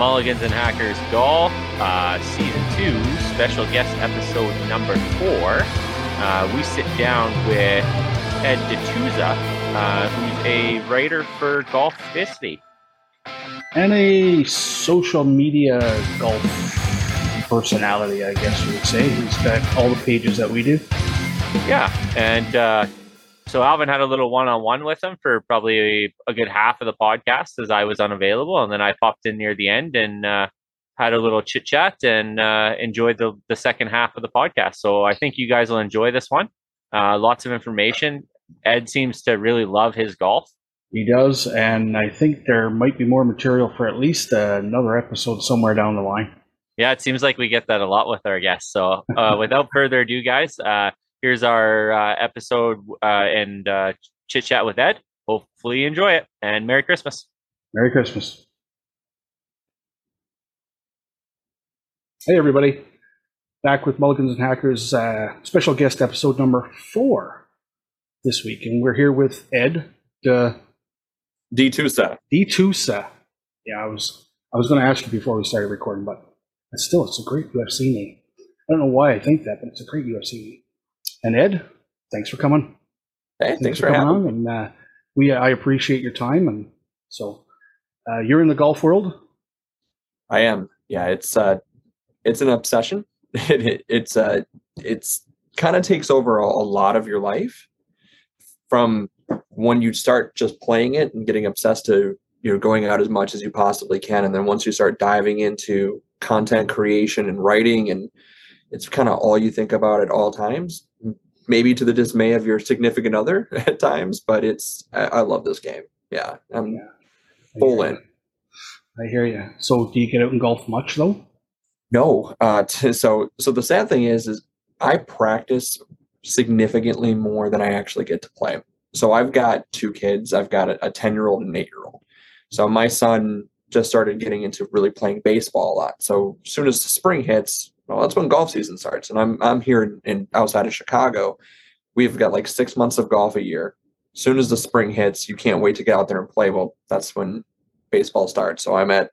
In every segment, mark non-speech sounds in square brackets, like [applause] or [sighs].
Mulligans and Hackers Golf, uh, Season 2, special guest episode number 4. Uh, we sit down with Ed Ditusa, uh, who's a writer for Golf Fisty. And a social media golf personality, I guess you would say. He's got all the pages that we do. Yeah, and uh, so Alvin had a little one-on-one with him for probably a, good half of the podcast as I was unavailable, and then I popped in near the end and uh, had a little chit chat and uh, enjoyed the the second half of the podcast. So I think you guys will enjoy this one. Uh, lots of information. Ed seems to really love his golf. He does, and I think there might be more material for at least another episode somewhere down the line. Yeah, it seems like we get that a lot with our guests. So uh, without further ado, guys, uh, here's our uh, episode uh, and uh, chit chat with Ed. Hopefully, you enjoy it and Merry Christmas. Merry Christmas. Hey, everybody. Back with Mulligans and Hackers, uh, special guest episode number four this week. And we're here with Ed De, Ditusa. Ditusa. Yeah, I was I was going to ask you before we started recording, but still, it's a great UFC name. I don't know why I think that, but it's a great UFC name. And Ed, thanks for coming. Hey, thanks, thanks for, for, coming on. And uh, we, I appreciate your time. And so, uh, you're in the golf world. I am. Yeah, it's uh, it's an obsession. [laughs] it, it, it's uh, it's kind of takes over a, a lot of your life from when you start just playing it and getting obsessed to you know going out as much as you possibly can and then once you start diving into content creation and writing and it's kind of all you think about at all times maybe to the dismay of your significant other [laughs] at times but it's i, I love this game. Yeah i'm yeah, full in. i hear you so do you get out and golf much though? No uh t- so so the sad thing is is i practice significantly more than i actually get to play. So i've got two kids. I've got a 10 year old and an 8 year old so my son just started getting into really playing baseball a lot. So as soon as the spring hits well, that's when golf season starts. And I'm I'm here in, in outside of Chicago. We've got like six months of golf a year. As soon as the spring hits, you can't wait to get out there and play. Well, that's when baseball starts. So I'm at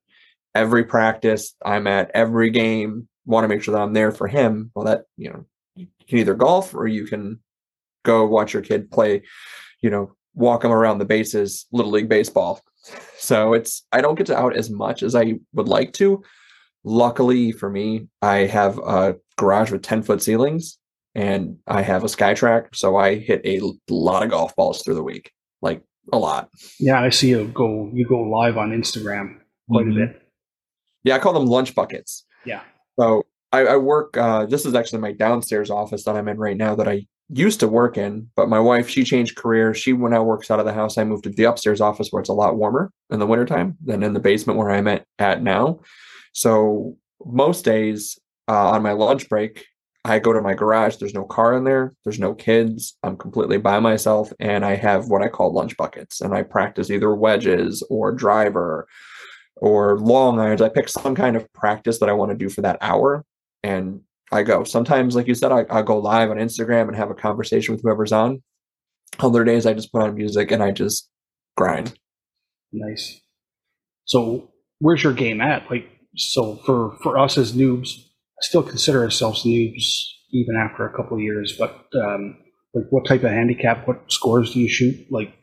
every practice. I'm at every game. Want to make sure that I'm there for him. Well, that you know, you can either golf or you can go watch your kid play. You know, walk him around the bases, little league baseball. So it's I don't get to out as much as I would like to, Luckily for me, I have a garage with 10 foot ceilings and I have a SkyTrak. So I hit a lot of golf balls through the week, like a lot. Yeah, I see you go, you go live on Instagram quite mm-hmm. a bit. Yeah, I call them lunch buckets. Yeah. So I, I work, uh, this is actually my downstairs office that I'm in right now that I used to work in, but my wife, she changed career. She, when I works out of the house, I moved to the upstairs office where it's a lot warmer in the wintertime than in the basement where I'm at, at now. So most days uh, on my lunch break, I go to my garage. There's no car in there. There's no kids. I'm completely by myself, and I have what I call lunch buckets. And I practice either wedges or driver or long irons. I pick some kind of practice that I want to do for that hour, and I go. Sometimes, like you said, I, I go live on Instagram and have a conversation with whoever's on. Other days, I just put on music and I just grind. Nice. So, where's your game at? Like, so for for us as noobs, I still consider ourselves noobs even after a couple of years. But um, like, what type of handicap? What scores do you shoot? Like,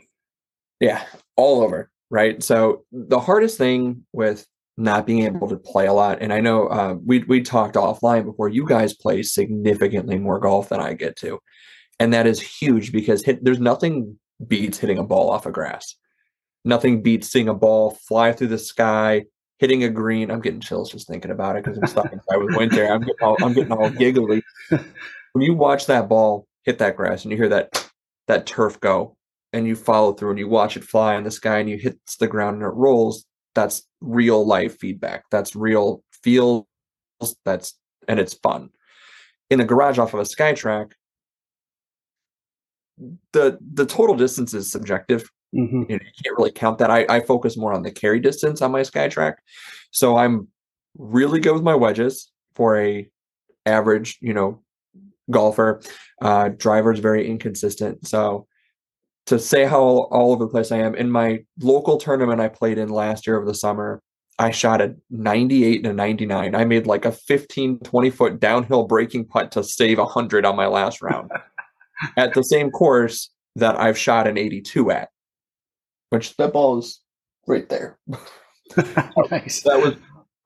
yeah, all over. Right. So the hardest thing with not being able to play a lot, and I know uh, we we talked offline before. You guys play significantly more golf than I get to, and that is huge because hit, there's nothing beats hitting a ball off of grass. Nothing beats seeing a ball fly through the sky, hitting a green. I'm getting chills just thinking about it because I'm stuck inside with winter. I'm getting all, I'm getting all giggly. [laughs] When you watch that ball hit that grass and you hear that that turf go and you follow through and you watch it fly in the sky and you hits the ground and it rolls, that's real life feedback. That's real feels. That's and it's fun. In a garage off of a SkyTrak, the the total distance is subjective Mm-hmm. You, know, you, can't really count that. I, I focus more on the carry distance on my SkyTrak. So I'm really good with my wedges for a average, you know, golfer. Uh, driver is very inconsistent. So to say how all over the place I am in my local tournament I played in last year over the summer, I shot a 98 and a 99. I made like a 15, 20 foot downhill breaking putt to save 100 on my last round [laughs] at the same course that I've shot an 82 at, which that ball is right there. [laughs] nice. That was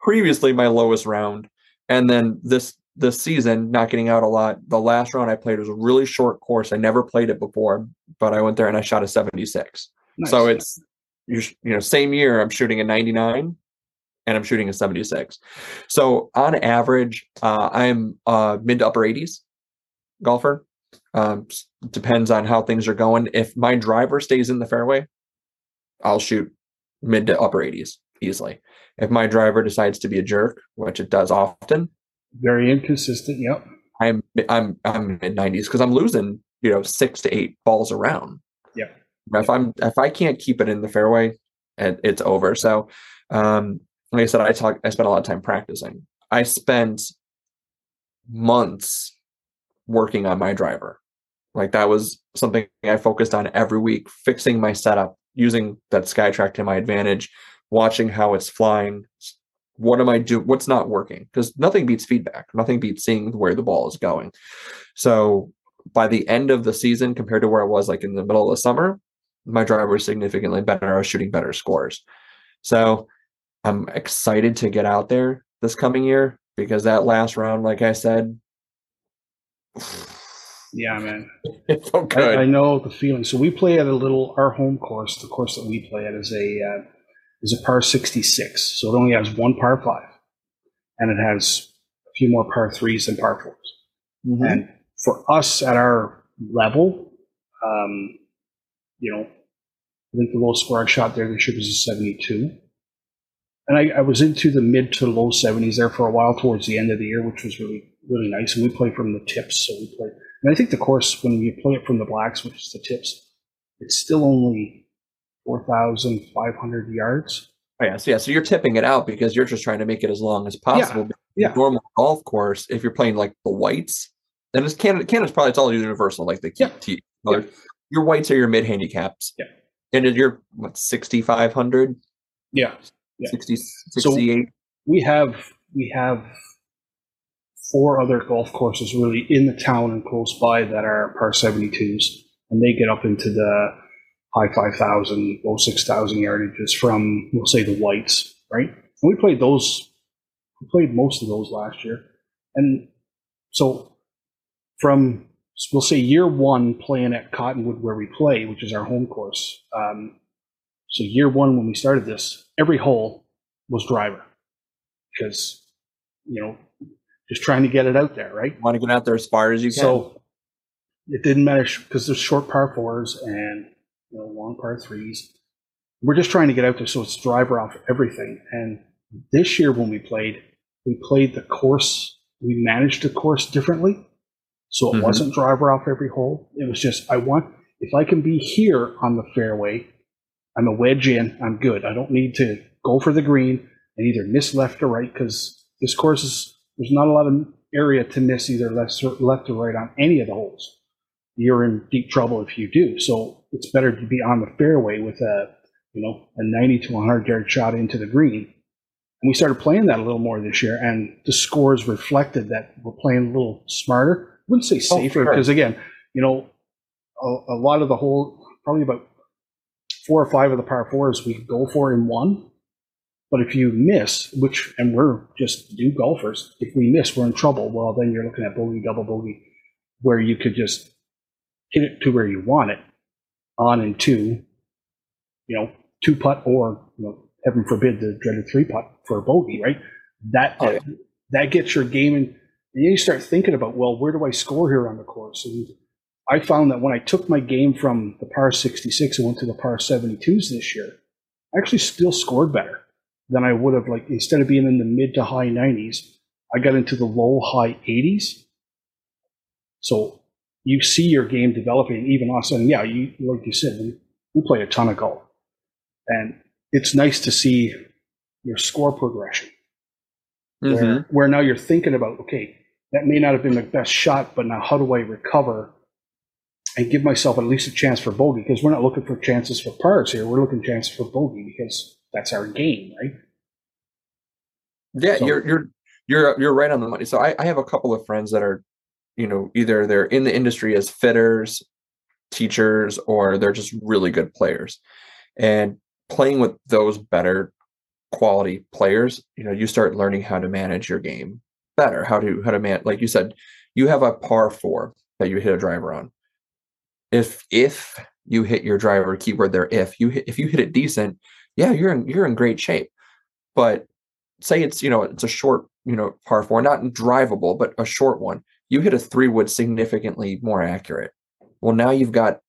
previously my lowest round. And then this this season, not getting out a lot. The last round I played was a really short course. I never played it before, but I went there and I shot a 76. Nice. So it's you you know same year I'm shooting a 99 and I'm shooting a 76. So on average, uh, I'm uh, mid to upper 80s golfer. Um, depends on how things are going. If my driver stays in the fairway, I'll shoot mid to upper 80s easily. If my driver decides to be a jerk, which it does often, Very inconsistent. Yep. I'm I'm I'm mid 90s because I'm losing you know six to eight balls around. Yeah. If I'm if I can't keep it in the fairway, it, it's over. So, um, like I said, I talk I spent a lot of time practicing. I spent months working on my driver. Like that was something I focused on every week, fixing my setup, using that SkyTrak to my advantage, watching how it's flying. What am I do? What's not working? Because nothing beats feedback. Nothing beats seeing where the ball is going. So by the end of the season, compared to where I was like in the middle of the summer, my driver was significantly better. I was shooting better scores. So I'm excited to get out there this coming year because that last round, like I said, Yeah, man. [laughs] it felt I, good. I know the feeling. So we play at a little our home course. The course that we play at is a uh, is a par sixty six. So it only has one par five, and it has a few more par threes than par 4s Mhm. And for us at our level, um, you know, I think the lowest score I shot there this year was a 72. And I, I was into the mid to low 70s there for a while towards the end of the year, which was really, really nice. And we play from the tips. So we play, and I think the course, when you play it from the blacks, which is the tips, it's still only 4,500 yards. Oh, yeah, so yeah, so you're tipping it out because you're just trying to make it as long as possible. But yeah. Normal golf course, if you're playing like the whites, then it's Canada. Canada's probably it's all universal, like the Yeah. T. colors. Your whites are your mid handicaps. Yeah. And you're what 6,500, Yeah. Yeah. 60, So- 68. we have we have four other golf courses really in the town and close by that are par 72s and they get up into the high 5000 low 6000 yardages from we'll say the whites right? And we played those we played most of those last year. And so from we'll say year one playing at cottonwood where we play which is our home course um, so year one when we started this every hole was driver. Because you know just trying to get it out there right? Want to get out there as far as you can. so it didn't matter because there's short par fours and you know long par threes. We're just trying to get out there so it's driver off everything. And this year when we played we played the course we managed the course differently. So it Mhm. wasn't driver off every hole. It was just i want if i can be here on the fairway i'm a wedge in i'm good. I don't need to go for the green and either miss left or right because this course is there's not a lot of area to miss either left or, left or right on any of the holes. You're in deep trouble if you do. So it's better to be on the fairway with a you know a 90 to 100 yard shot into the green. And we started playing that a little more this year, and the scores reflected that we're playing a little smarter. I wouldn't say Oh, safer sure. because again, you know, a, a lot of the whole probably about four or five of the par fours we go for in one. But if you miss, which, and we're just new golfers, if we miss, we're in trouble. Well, then you're looking at bogey, double bogey, where you could just hit it to where you want it on and two, you know, two putt or, you know, heaven forbid the dreaded three putt for a bogey, right? That, Oh, yeah. that gets your game in. And you start thinking about, well, where do I score here on the course? And I found that when I took my game from the par 66 and went to the par 72s this year, I actually still scored better than I would have. Like instead of being in the mid to high 90s, I got into the low high 80s. So you see your game developing, even us. And yeah, you like you said, we, we play a ton of golf, and it's nice to see your score progression Mhm. where, where now you're thinking about, okay, that may not have been the best shot, but now how do I recover and give myself at least a chance for bogey? Because we're not looking for chances for pars here. We're looking chances for bogey because that's our game, right? Yeah, So- you're you're you're you're right on the money. So I, I have a couple of friends that are, you know, either they're in the industry as fitters, teachers, or they're just really good players. And playing with those better quality players, you know, you start learning how to manage your game better. How to how to man like you said, you have a par four that you hit a driver on. If if you hit your driver, keyword there, if you hit if you hit it decent, yeah, you're in you're in great shape. But say it's you know it's a short you know par four, not drivable, but a short one. You hit a three wood significantly more accurate. Well, now you've got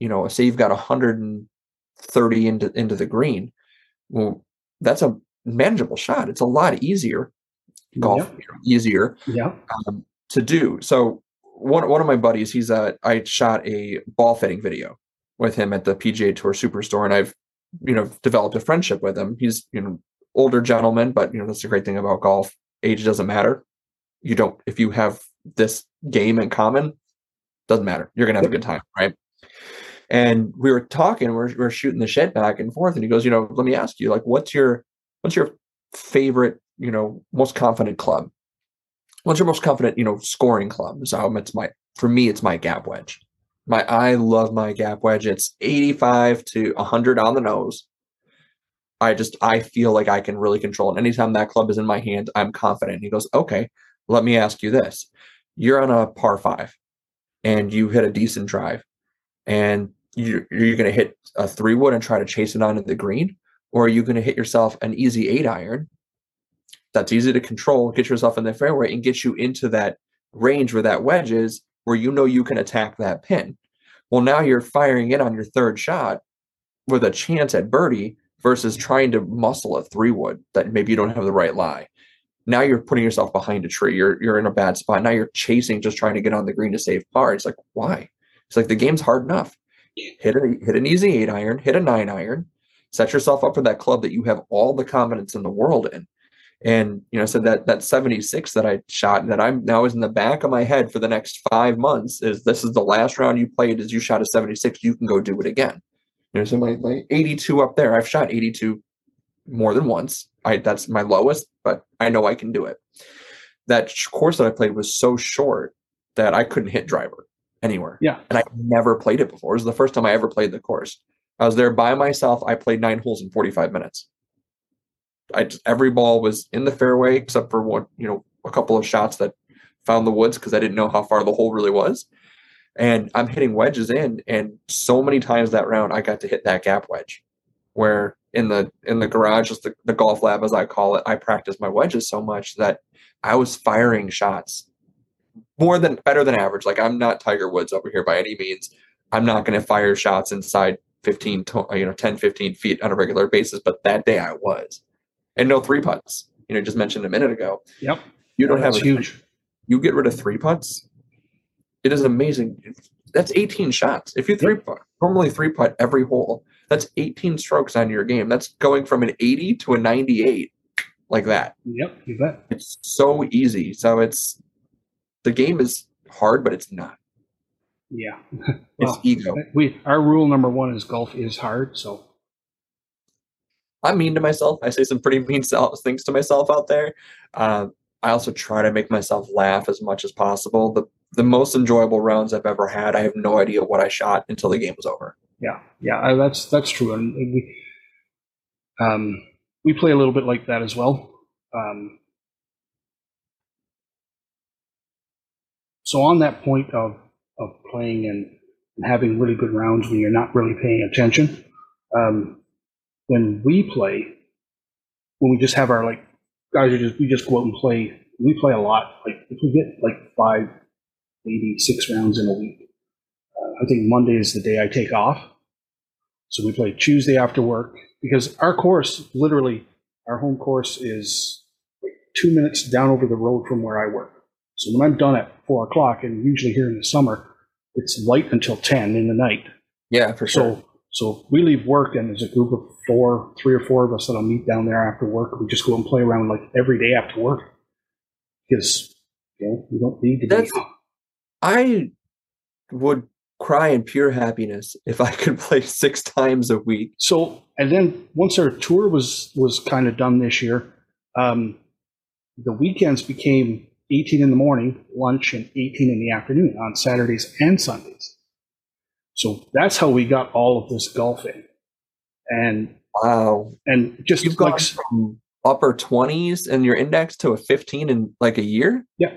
you know say you've got 130 into into the green. Well, that's a manageable shot. It's a lot easier golf easier Yeah. um, to do. So one one of my buddies, he's uh I shot a ball fitting video with him at the PGA Tour Superstore, and I've you know developed a friendship with him. He's you know older gentleman, but you know that's the great thing about golf. Age doesn't matter. You don't if you have this game in common, doesn't matter. You're gonna have a good time, right? And we were talking, we're we're shooting the shit back and forth, and he goes, you know, let me ask you, like, what's your what's your favorite, you know, most confident club? What's your most confident, you know, scoring club? So it's my for me, it's my gap wedge. My I love my gap wedge. It's 85 to 100 on the nose. I just I feel like I can really control it. Anytime that club is in my hand, I'm confident. He goes, okay, let me ask you this: You're on a par five, and you hit a decent drive, and you you're going to hit a three wood and try to chase it onto the green, or are you going to hit yourself an easy eight iron that's easy to control, get yourself in the fairway, and get you into that range where that wedge is, where you know you can attack that pin. Well, now you're firing in on your third shot with a chance at birdie versus trying to muscle a three wood that maybe you don't have the right lie. Now you're putting yourself behind a tree. You're you're in a bad spot. Now you're chasing, just trying to get on the green to save par. It's like why? It's like the game's hard enough. Hit a hit an easy eight iron, hit a nine iron, set yourself up for that club that you have all the confidence in the world in. And you know, so that that 76 that I shot that I'm now is in the back of my head for the next five months is this is the last round you played is you shot a 76, you can go do it again. You know, so my, my 82 up there, I've shot 82 more than once. I that's my lowest, but I know I can do it. That course that I played was so short that I couldn't hit driver anywhere. Yeah. And I never played it before. It was the first time I ever played the course. I was there by myself. I played nine holes in 45 minutes. I just, every ball was in the fairway except for one, you know, a couple of shots that found the woods because I didn't know how far the hole really was. And I'm hitting wedges in, and so many times that round I got to hit that gap wedge, where in the in the garage, just the, the golf lab as I call it, I practiced my wedges so much that I was firing shots more than better than average. Like I'm not Tiger Woods over here by any means. I'm not going to fire shots inside 15, to- you know, 10, 15 feet on a regular basis. But that day I was, and no three putts. You know, just mentioned a minute ago. Yep. You don't have a, huge. you get rid of three putts. It is amazing. That's 18 shots. If you three putt, normally three putt every hole, that's 18 strokes on your game. That's going from an 80 to a 98 like that. Yep. You bet. It's so easy. So it's the game is hard, but it's not. Yeah. [laughs] It's Well, ego. we our rule number one is golf is hard. So I'm mean to myself. I say some pretty mean things to myself out there. Uh, I also try to make myself laugh as much as possible. The the most enjoyable rounds I've ever had. I have no idea what I shot until the game was over. yeah, yeah, I, that's that's true, and we um we play a little bit like that as well. Um, so on that point of of playing and, and having really good rounds when you're not really paying attention, um, when we play, when we just have our like guys are just we just go out and play. We play a lot. Like if we get like five, maybe six rounds in a week. Uh, I think Monday is the day I take off. So we play Tuesday after work because our course, literally, our home course is like two minutes down over the road from where I work. So when I'm done at four o'clock, and usually here in the summer, it's light until 10 in the night. Yeah, for So, so we leave work and there's a group of four, three or four of us that'll meet down there after work. We just go and play around like every day after work because, you know, we don't need to That's- be. I would cry in pure happiness if I could [laughs] play six times a week. So, and then once our tour was was kind of done this year, um, the weekends became 18 in the morning, lunch, and 18 in the afternoon on Saturdays and Sundays. So that's how we got all of this golf in. And Wow. and just You've like gone from upper 20s and your index to a 15 in like a year? Yeah.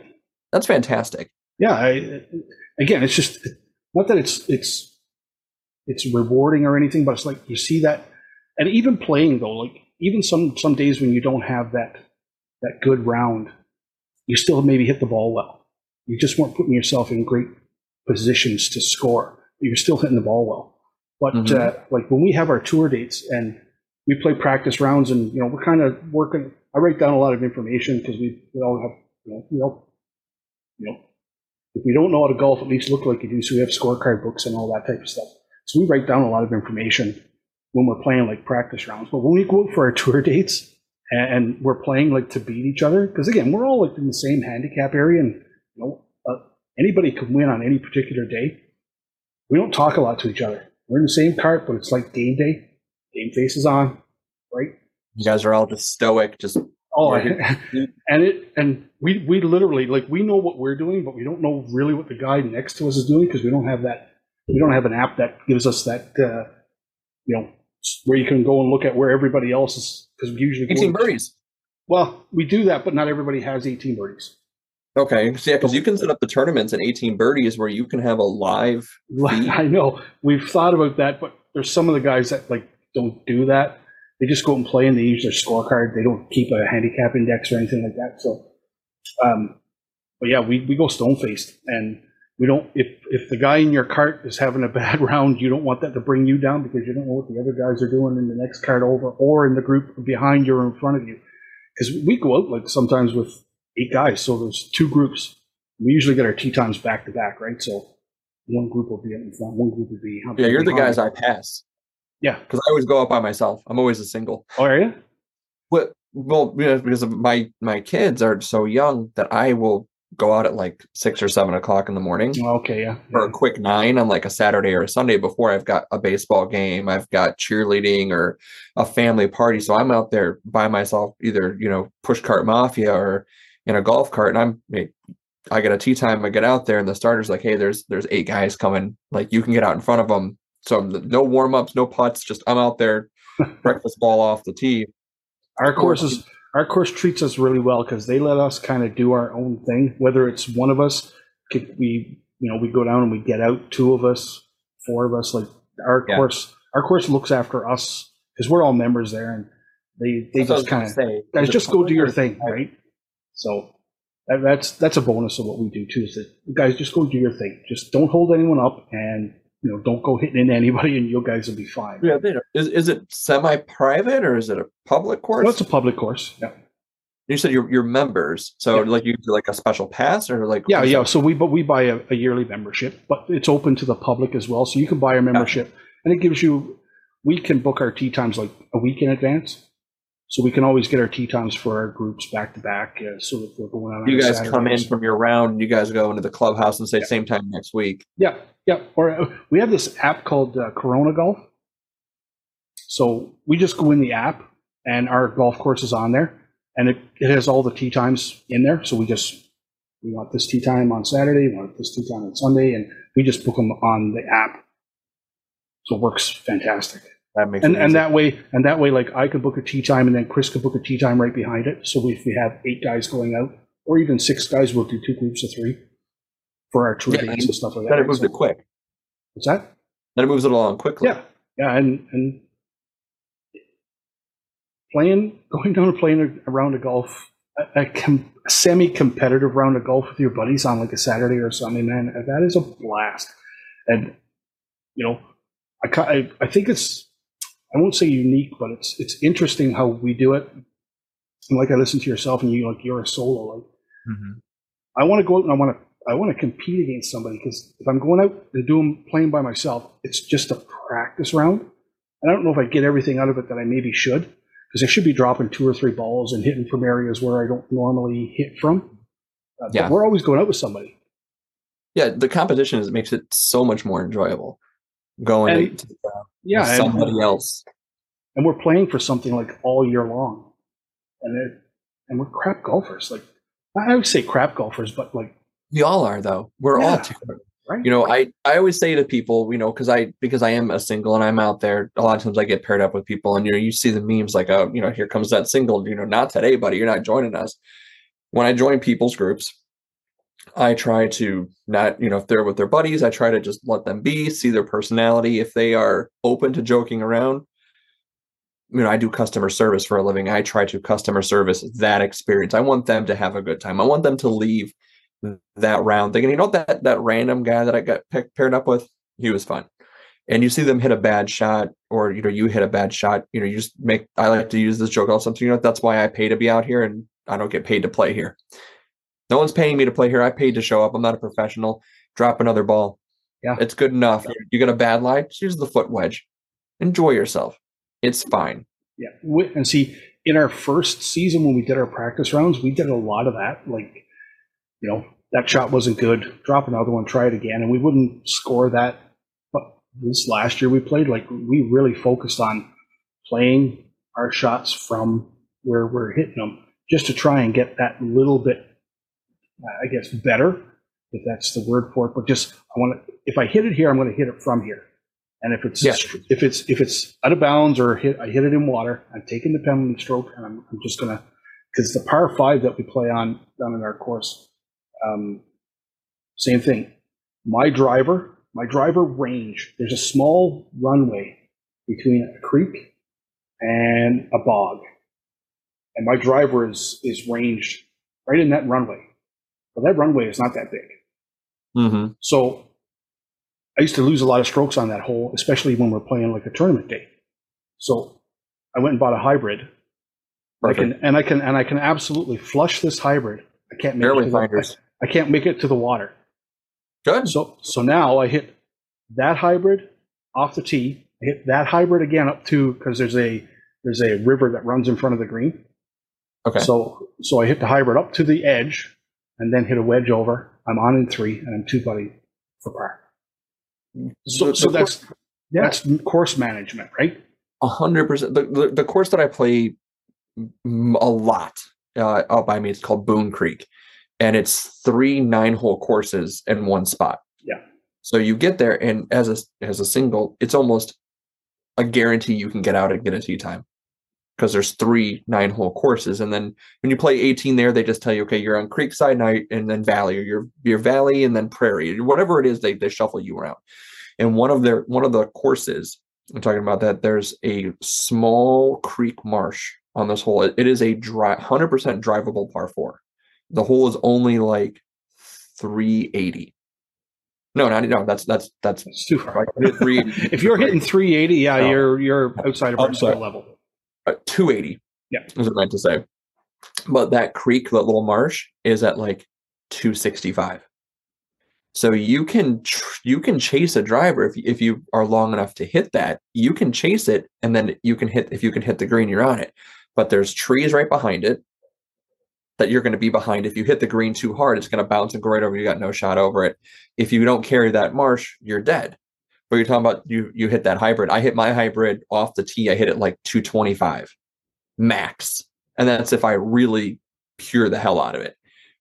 That's fantastic. yeah, I, again, it's just not that it's it's it's rewarding or anything, but it's like you see that, and even playing though, like even some some days when you don't have that that good round, you still maybe hit the ball well. You just weren't putting yourself in great positions to score. You're still hitting the ball well. But Mhm. uh, like when we have our tour dates and we play practice rounds, and you know we're kind of working. I write down a lot of information because we, we all have you know we all you know if we don't know how to golf, at least look like you do. So we have scorecard books and all that type of stuff. So we write down a lot of information when we're playing like practice rounds. But when we go out for our [laughs] tour dates and, and we're playing like to beat each other, because again, we're all like in the same handicap area, and you know uh, anybody can win on any particular day. We don't talk a lot to each other. We're in the same cart, but it's like game day. Game face is on, right? You guys are all just stoic, just Oh, [laughs] and it and we we literally like we know what we're doing, but we don't know really what the guy next to us is doing because we don't have that we don't have an app that gives us that uh, you know where you can go and look at where everybody else is because we usually go 18 birdies. well we do that, but not everybody has 18 birdies. Okay. So yeah, because you can set up the tournaments in 18 birdies where you can have a live. Feed. I know we've thought about that, but there's some of the guys that like don't do that. They just go and play and they use their scorecard. They don't keep a handicap index or anything like that. So, um, but yeah, we, we go stone faced and we don't, if, if the guy in your cart is having a bad [laughs] round, you don't want that to bring you down because you don't know what the other guys are doing in the next cart over or in the group behind you or in front of you. Because we go out like sometimes with eight guys. So there's two groups. We usually get our tee times back to back, right? So one group will be in front, one group will be. Yeah, you're the guys I pass Yeah. because I always go out by myself. I'm always a single. Oh, are you? What? Well, you know, because of my my kids are so young that I will go out at like six or seven o'clock in the morning Oh, okay, yeah. for a quick nine on like a Saturday or a Sunday before I've got a baseball game, I've got cheerleading or a family party. So I'm out there by myself, either you know push cart mafia or in a golf cart, and I'm I get a tee time. I get out there, and the starter's like, "Hey, there's there's eight guys coming. Like you can get out in front of them." So no warm ups, no putts. Just I'm out there, [laughs] breakfast ball off the tee. Our course is our course treats us really well because they let us kind of do our own thing. Whether it's one of us, could we you know we go down and we get out, two of us, four of us. Like our Yeah. course, our course looks after us because we're all members there, and they they That's what I was just kind of say. guys just go do your thing, right? So that, that's that's a bonus of what we do too. Is that guys just go do your thing. Just don't hold anyone up, and you know don't go hitting into anybody, and you guys will be fine. Yeah, is is it semi private or is it a public course? Well, it's a public course. Yeah. you said you're, you're members, so Yeah. like you like a special pass or like Yeah, yeah. So we but we buy a, a yearly membership, but it's open to the public as well. So you can buy a membership, and it gives you. We can book our tee times like a week in advance, so we can always get our tee times for our groups back to back. uh, So if we're going on, You guys come in from your round, and you guys go into the clubhouse and say Yeah. same time next week. Yeah, yeah. Or uh, we have this app called uh, Chronogolf. So we just go in the app, and our golf course is on there, and it, it has all the tee times in there. So we just we want this tee time on Saturday, we want this tee time on Sunday, and we just book them on the app. So it works fantastic. That makes And and that way and that way, like I could book a tee time, and then Chris could book a tee time right behind it. So if we have eight guys going out, or even six guys, we'll do two groups of three for our tour Yeah, dates and stuff like that. then it moves So- it quick. What's that? Then it moves it along quickly. Yeah, yeah, and and playing, going down and playing a, a round of golf, a, a, com, semi-competitive round of golf with your buddies on like a Saturday or Sunday, man, that is a blast. And you know, I I, I think it's I won't say unique, but it's it's interesting how we do it. And like I listen to yourself, and you like you're a solo. Like Mhm. I want to go out and I want to I want to compete against somebody because if I'm going out and doing playing by myself, it's just a practice round. And I don't know if I get everything out of it that I maybe should because I should be dropping two or three balls and hitting from areas where I don't normally hit from. Uh, Yeah. We're always going out with somebody. Yeah, the competition is makes it so much more enjoyable. Going And- to, uh, Yeah, with and, somebody else. and we're playing for something like all year long. And it, and we're crap golfers. Like I would say crap golfers, but like we all are though. We're Yeah. all terrible. right. You know, I I always say to people, you know, because I because I am a single and I'm out there. A lot of times I get paired up with people, and you know, you see the memes like, oh, you know, here comes that single. You know, not today, buddy. You're not joining us. When I join people's groups, I try to not, you know, if they're with their buddies, I try to just let them be, see their personality. If they are open to joking around, you know, I do customer service for a living. I try to customer service that experience. I want them to have a good time. I want them to leave that round thinking, you know, that that random guy that I got pick, paired up with, he was fun. And you see them hit a bad shot, or you know, you hit a bad shot. You know, you just make. I like to use this joke all something. You know, that's why I pay to be out here, and I don't get paid to play here. No one's paying me to play here. I paid to show up. I'm not a professional. Drop another ball. Yeah. it's good enough. You got a bad lie. Just use the foot wedge. Enjoy yourself. It's fine. Yeah, and see, in our first season when we did our practice rounds, we did a lot of that. Like, you know, that shot wasn't good. Drop another one, try it again, and we wouldn't score that. But this last year we played, like, we really focused on playing our shots from where we're hitting them, just to try and get that little bit, I guess, better, if that's the word for it. But just, I want to, if I hit it here, I'm going to hit it from here. And if it's Yeah. if it's if it's out of bounds or hit, I hit it in water, I'm taking the penalty stroke, and I'm, I'm just gonna because the par five that we play on down in our course, um, same thing. My driver, my driver range. There's a small runway between a creek and a bog, and my driver is is ranged right in that runway. But that runway is not that big. Mm-hmm. So I used to lose a lot of strokes on that hole, especially when we're playing like a tournament day. So I went and bought a hybrid. I can and I can and I can absolutely flush this hybrid. I can't make it Barely to the. I, I can't make it to the water. Good. So so now I hit that hybrid off the tee. I hit that hybrid again up to because there's a there's a river that runs in front of the green. Okay. So so I hit the hybrid up to the edge and then hit a wedge over. I'm on in three and I'm two buddy for par. So The- so the that's that's course management, right? A hundred percent. The, the the course that I play a lot uh, out by me, it's called Boone Creek, and it's three nine hole courses in one spot. Yeah. So you get there, and as a as a single, it's almost a guarantee you can get out and get a tee time because there's three nine hole courses, and then when you play 18 there, they just tell you, okay, you're on Creekside night, and then Valley, or your your Valley, and then Prairie, whatever it is, they they shuffle you around. And one of their one of the courses I'm talking about that there's a small creek marsh on this hole. It, it is a dry, 100% drivable par four. The hole is only like 380. No, not no. That's that's that's far. like 380, [laughs] If you're hitting 380, yeah, No. you're you're outside of our level. Uh, 280. Yeah. is what I meant to say. But that creek, that little marsh, is at like 265. So you can tr- you can chase a driver if if you are long enough to hit that. You can chase it, and then you can hit if you can hit the green, you're on it. But there's trees right behind it that you're going to be behind. If you hit the green too hard, it's going to bounce and go right over. You got no shot over it. If you don't carry that marsh, you're dead. But you're talking about you you hit that hybrid. I hit my hybrid off the tee. I hit it like 225 max. And that's if I really cure the hell out of it.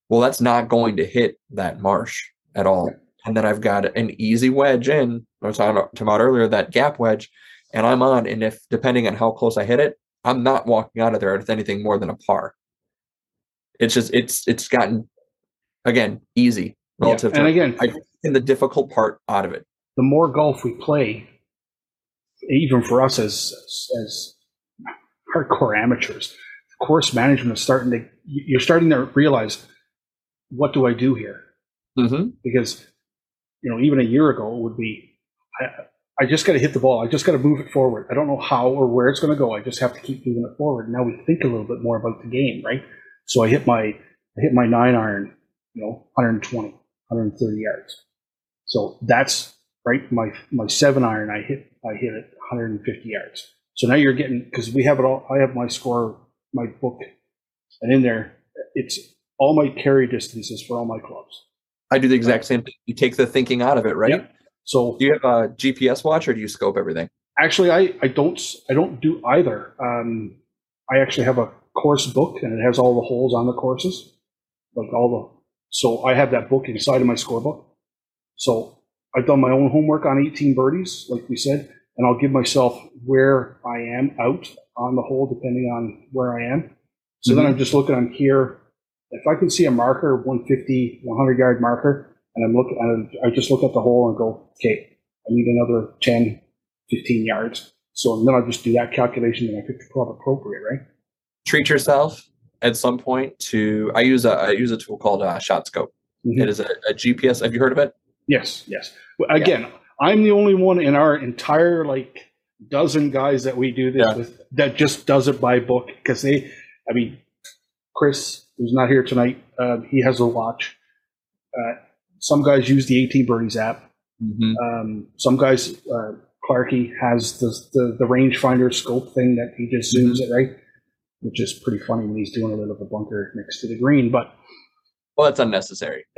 Well, that's not going to hit that marsh at all. And then I've got an easy wedge in. I was talking about, earlier that gap wedge, and I'm on. And if depending on how close I hit it, I'm not walking out of there with anything more than a par. It's just it's it's gotten again easy relative and to again, I in the difficult part out of it. The more golf we play, even for us as as hardcore amateurs, course management is starting to you're starting to realize what do I do here? Mm-hmm. Because you know, even a year ago it would be I, I just got to hit the ball. I just got to move it forward. I don't know how or where it's going to go. I just have to keep moving it forward. Now we think a little bit more about the game, right? So I hit my I hit my nine iron, you know, 120, 130 yards. So that's right. My my seven iron, I hit I hit it 150 yards. So now you're getting because we have it all. I have my score, my book, and in there it's all my carry distances for all my clubs. I do the exact same thing. You take the thinking out of it, right? Yep. So Do you have a GPS watch or do you scope everything? actually, I I don't I don't do either. Um, I actually have a course book, and it has all the holes on the courses, like all the. So I have that book inside of my scorebook. So I've done my own homework on 18 birdies, like we said, and I'll give myself where I am out on the hole, depending on where I am. So then I'm just looking on here. If I can see a marker, 150, 100 yard marker, and I'm looking, I just look at the hole and go, okay, I need another 10, 15 yards. So then I'll just do that calculation and I pick the club appropriate, right? Treat yourself at some point to. I use a I use a tool called uh, Shot Scope. Mhm. It is a, a GPS. Have you heard of it? Yes, yes. Again, I'm the only one in our entire like dozen guys that we do this Yeah. with that just does it by book because they, I mean, Chris, who's not here tonight, uh, he has a watch. Uh, some guys use the 18 Birdies app. Mm-hmm. Um, some guys, uh, Clarky has the, the the rangefinder scope thing that he just zooms it right, which is pretty funny when he's doing a little of a bunker next to the green. But Well, that's unnecessary. [laughs]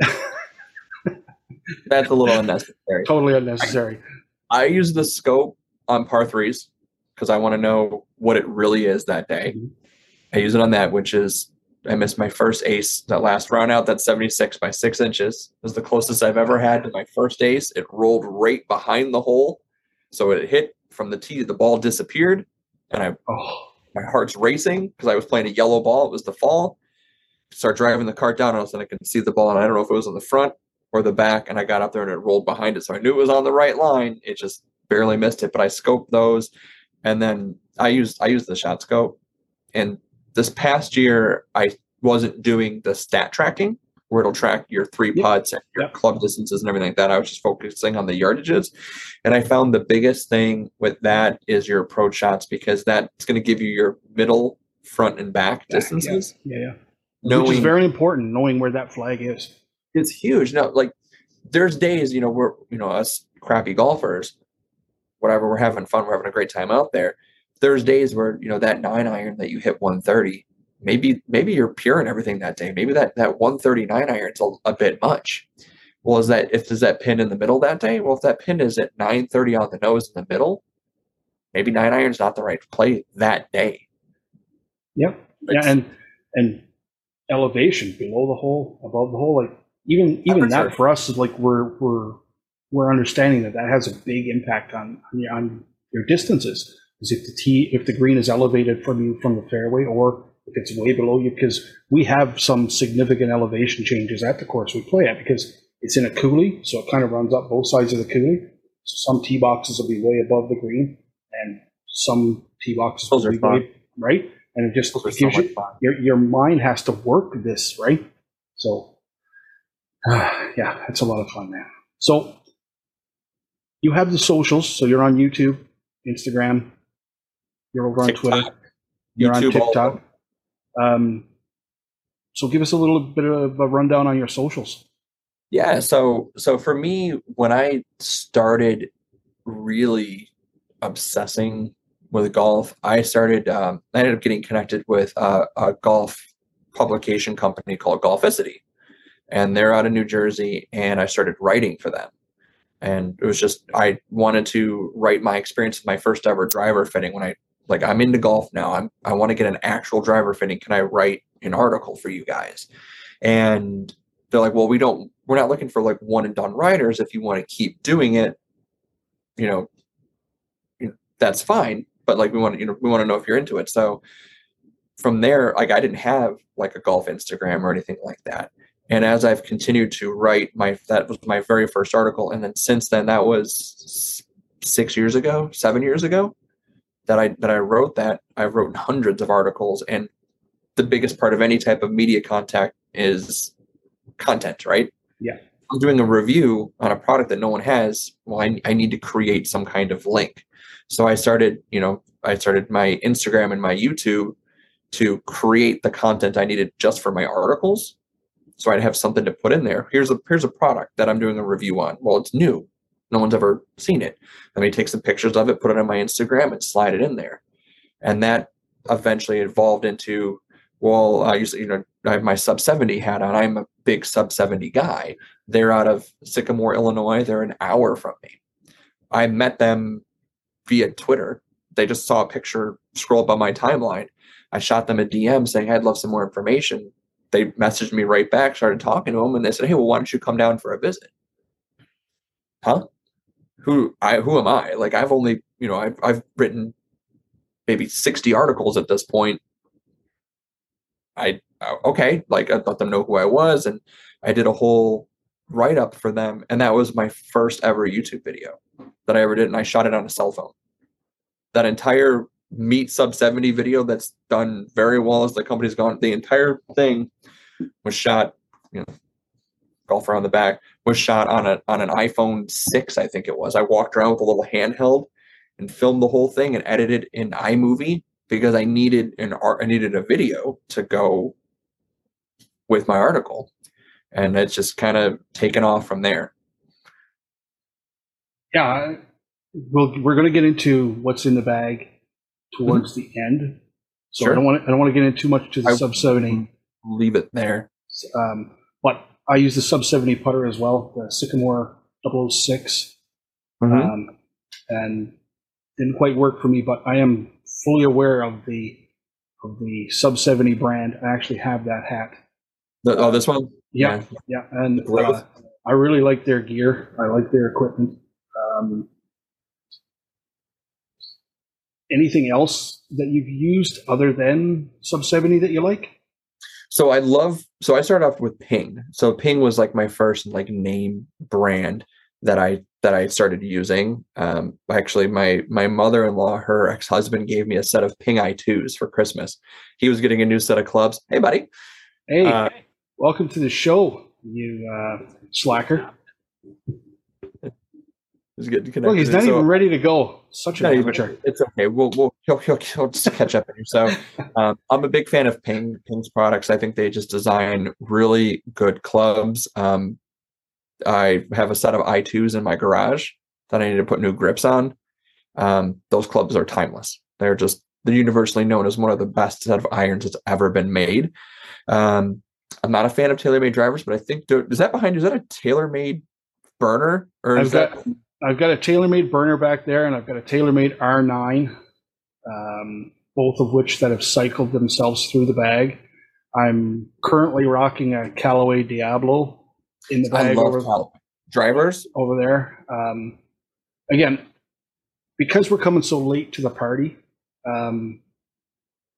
that's a little unnecessary. totally unnecessary. I use the scope on par threes because I want to know what it really is that day. Mhm. I use it on that, which is I missed my first ace that last round out. That's 76 by six inches. It was the closest I've ever had to my first ace. It rolled right behind the hole. So it hit from the tee, the ball disappeared, and I Oh, my heart's racing because I was playing a yellow ball. It was the fall. Start driving the cart down, and all of a sudden I can see the ball, and I don't know if it was on the front or the back, and I got up there and it rolled behind it. So I knew it was on the right line. It just barely missed it, but I scoped those, and then I used I used the shot scope. And this past year, I wasn't doing the stat tracking where it'll track your three putts and your club distances and everything like that. I was just focusing on the yardages. And I found the biggest thing with that is your approach shots because that's going to give you your middle, front, and back distances. yeah, yeah. Which Knowing is very important, knowing where that flag is. It's huge. Now, like there's days, you know, we're you know us crappy golfers, whatever. We're having fun. We're having a great time out there. There's days where you know that nine iron that you hit 130. Maybe maybe you're pure and everything that day. Maybe that that 139 iron's a, a bit much. Well, is that if is that pin in the middle that day? Well, if that pin is at 930 on the nose in the middle, maybe nine iron's not the right play that day. Yep. Yeah, and and elevation below the hole, above the hole, like even even that for us is like we're we're we're understanding that that has a big impact on on your, on your distances. Is if the tee, if the green is elevated from you from the fairway, or if it's way below you, because we have some significant elevation changes at the course we play at, because it's in a coulee, so it kind of runs up both sides of the coulee. So some tee boxes will be way above the green, and some tee boxes Those will be fun. way right, and it just Those it so gives much you your your mind has to work this right. So, [sighs] yeah, it's a lot of fun, man. So, you have the socials. So you're on YouTube, Instagram. You're over on TikTok, Twitter. You're on YouTube, of TikTok. Um, so give us a little bit of a rundown on your socials. Yeah, so so for me, when I started really obsessing with golf, I started. Um, I ended up getting connected with uh, a golf publication company called Golficity, and they're out of New Jersey. And I started writing for them, and it was just I wanted to write my experience with my first ever driver fitting. When I like, I'm into golf now. I'm I want to get an actual driver fitting. Can I write an article for you guys? And they're like, well, we don't, we're not looking for like one and done writers. If you want to keep doing it, you know, that's fine. But like, we want to, you know, we want to know if you're into it. So from there, like, I didn't have like a golf Instagram or anything like that. And as I've continued to write my, that was my very first article. And then since then, that was six years ago, seven years ago that I, that I wrote that I've written hundreds of articles and the biggest part of any type of media contact is content, right? Yeah. I'm doing a review on a product that no one has. Well, I, I need to create some kind of link. So I started, you know, I started my Instagram and my YouTube to create the content I needed just for my articles. So I'd have something to put in there. Here's a here's a product that I'm doing a review on. Well, it's new. No one's ever seen it. Let me take some pictures of it, put it on my Instagram, and slide it in there. And that eventually evolved into well, I used you know, I have my sub 70 hat on. I'm a big sub 70 guy. They're out of Sycamore, Illinois. They're an hour from me. I met them via Twitter. They just saw a picture scroll up on my timeline. I shot them a DM saying I'd love some more information. They messaged me right back, started talking to them, and they said, "Hey, well, why don't you come down for a visit?" Huh? Who I who am I? Like I've only you know I've I've written maybe sixty articles at this point. I okay, like I let them know who I was, and I did a whole write up for them, and that was my first ever YouTube video that I ever did, and I shot it on a cell phone. That entire meet sub 70 video that's done very well as the company's gone, the entire thing was shot, you know, golfer on the back was shot on a on an iPhone 6, I think it was. I walked around with a little handheld and filmed the whole thing and edited in iMovie because I needed an art I needed a video to go with my article. And it's just kind of taken off from there. Yeah, we'll, we're going to get into what's in the bag towards the end. So Sure. I don't want to, I don't want to get into too much to the I- sub 70. Leave it there. Um, but I use the sub 70 putter as well, the Sycamore 006. Mhm. Um, and didn't quite work for me, but I am fully aware of the of the sub 70 brand. I actually have that hat. The- oh, this one? Yeah, yeah, and uh, I really like their gear. I like their equipment. Um, anything else that you've used other than sub 70 that you like? So I love so I started off with Ping. So Ping was like my first like name brand that I that I started using. Um actually my my mother-in-law, her ex-husband gave me a set of Ping i2s for Christmas. He was getting a new set of clubs. Hey buddy. Hey, Uh, welcome to the show, you uh, slacker. He's getting connected. Look, he's not So- even ready to go. Such an No, amateur. It's okay. We'll we'll he'll, he'll, he'll just catch up. So [laughs] um, I'm a big fan of Ping Ping's products. I think they just design really good clubs. Um, I have a set of i2s in my garage that I need to put new grips on. Um, those clubs are timeless. They're just they're universally known as one of the best set of irons that's ever been made. Um, I'm not a fan of TaylorMade drivers, but I think is that behind you? Is that a TaylorMade burner or is I've that got I've got a TaylorMade burner back there, and I've got a TaylorMade R9, um, both of which that have cycled themselves through the bag. I'm currently rocking a Callaway Diablo in the bag over, Callaway. drivers? over there. Um, again, because we're coming so late to the party, um,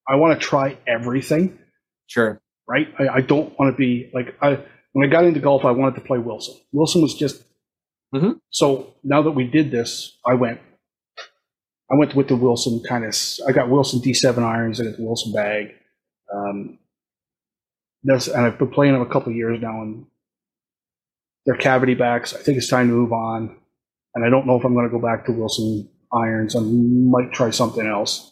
I want to try everything. Sure. right? I, I don't want to be like I when I got into golf, I wanted to play Wilson. Wilson was just Mhm. so. Now that we did this, I went. I went with the Wilson kind of. I got Wilson D7 irons. I got the Wilson bag. Um, that's and I've been playing them a couple of years now, and they're cavity backs. I think it's time to move on. And I don't know if I'm going to go back to Wilson irons. I might try something else.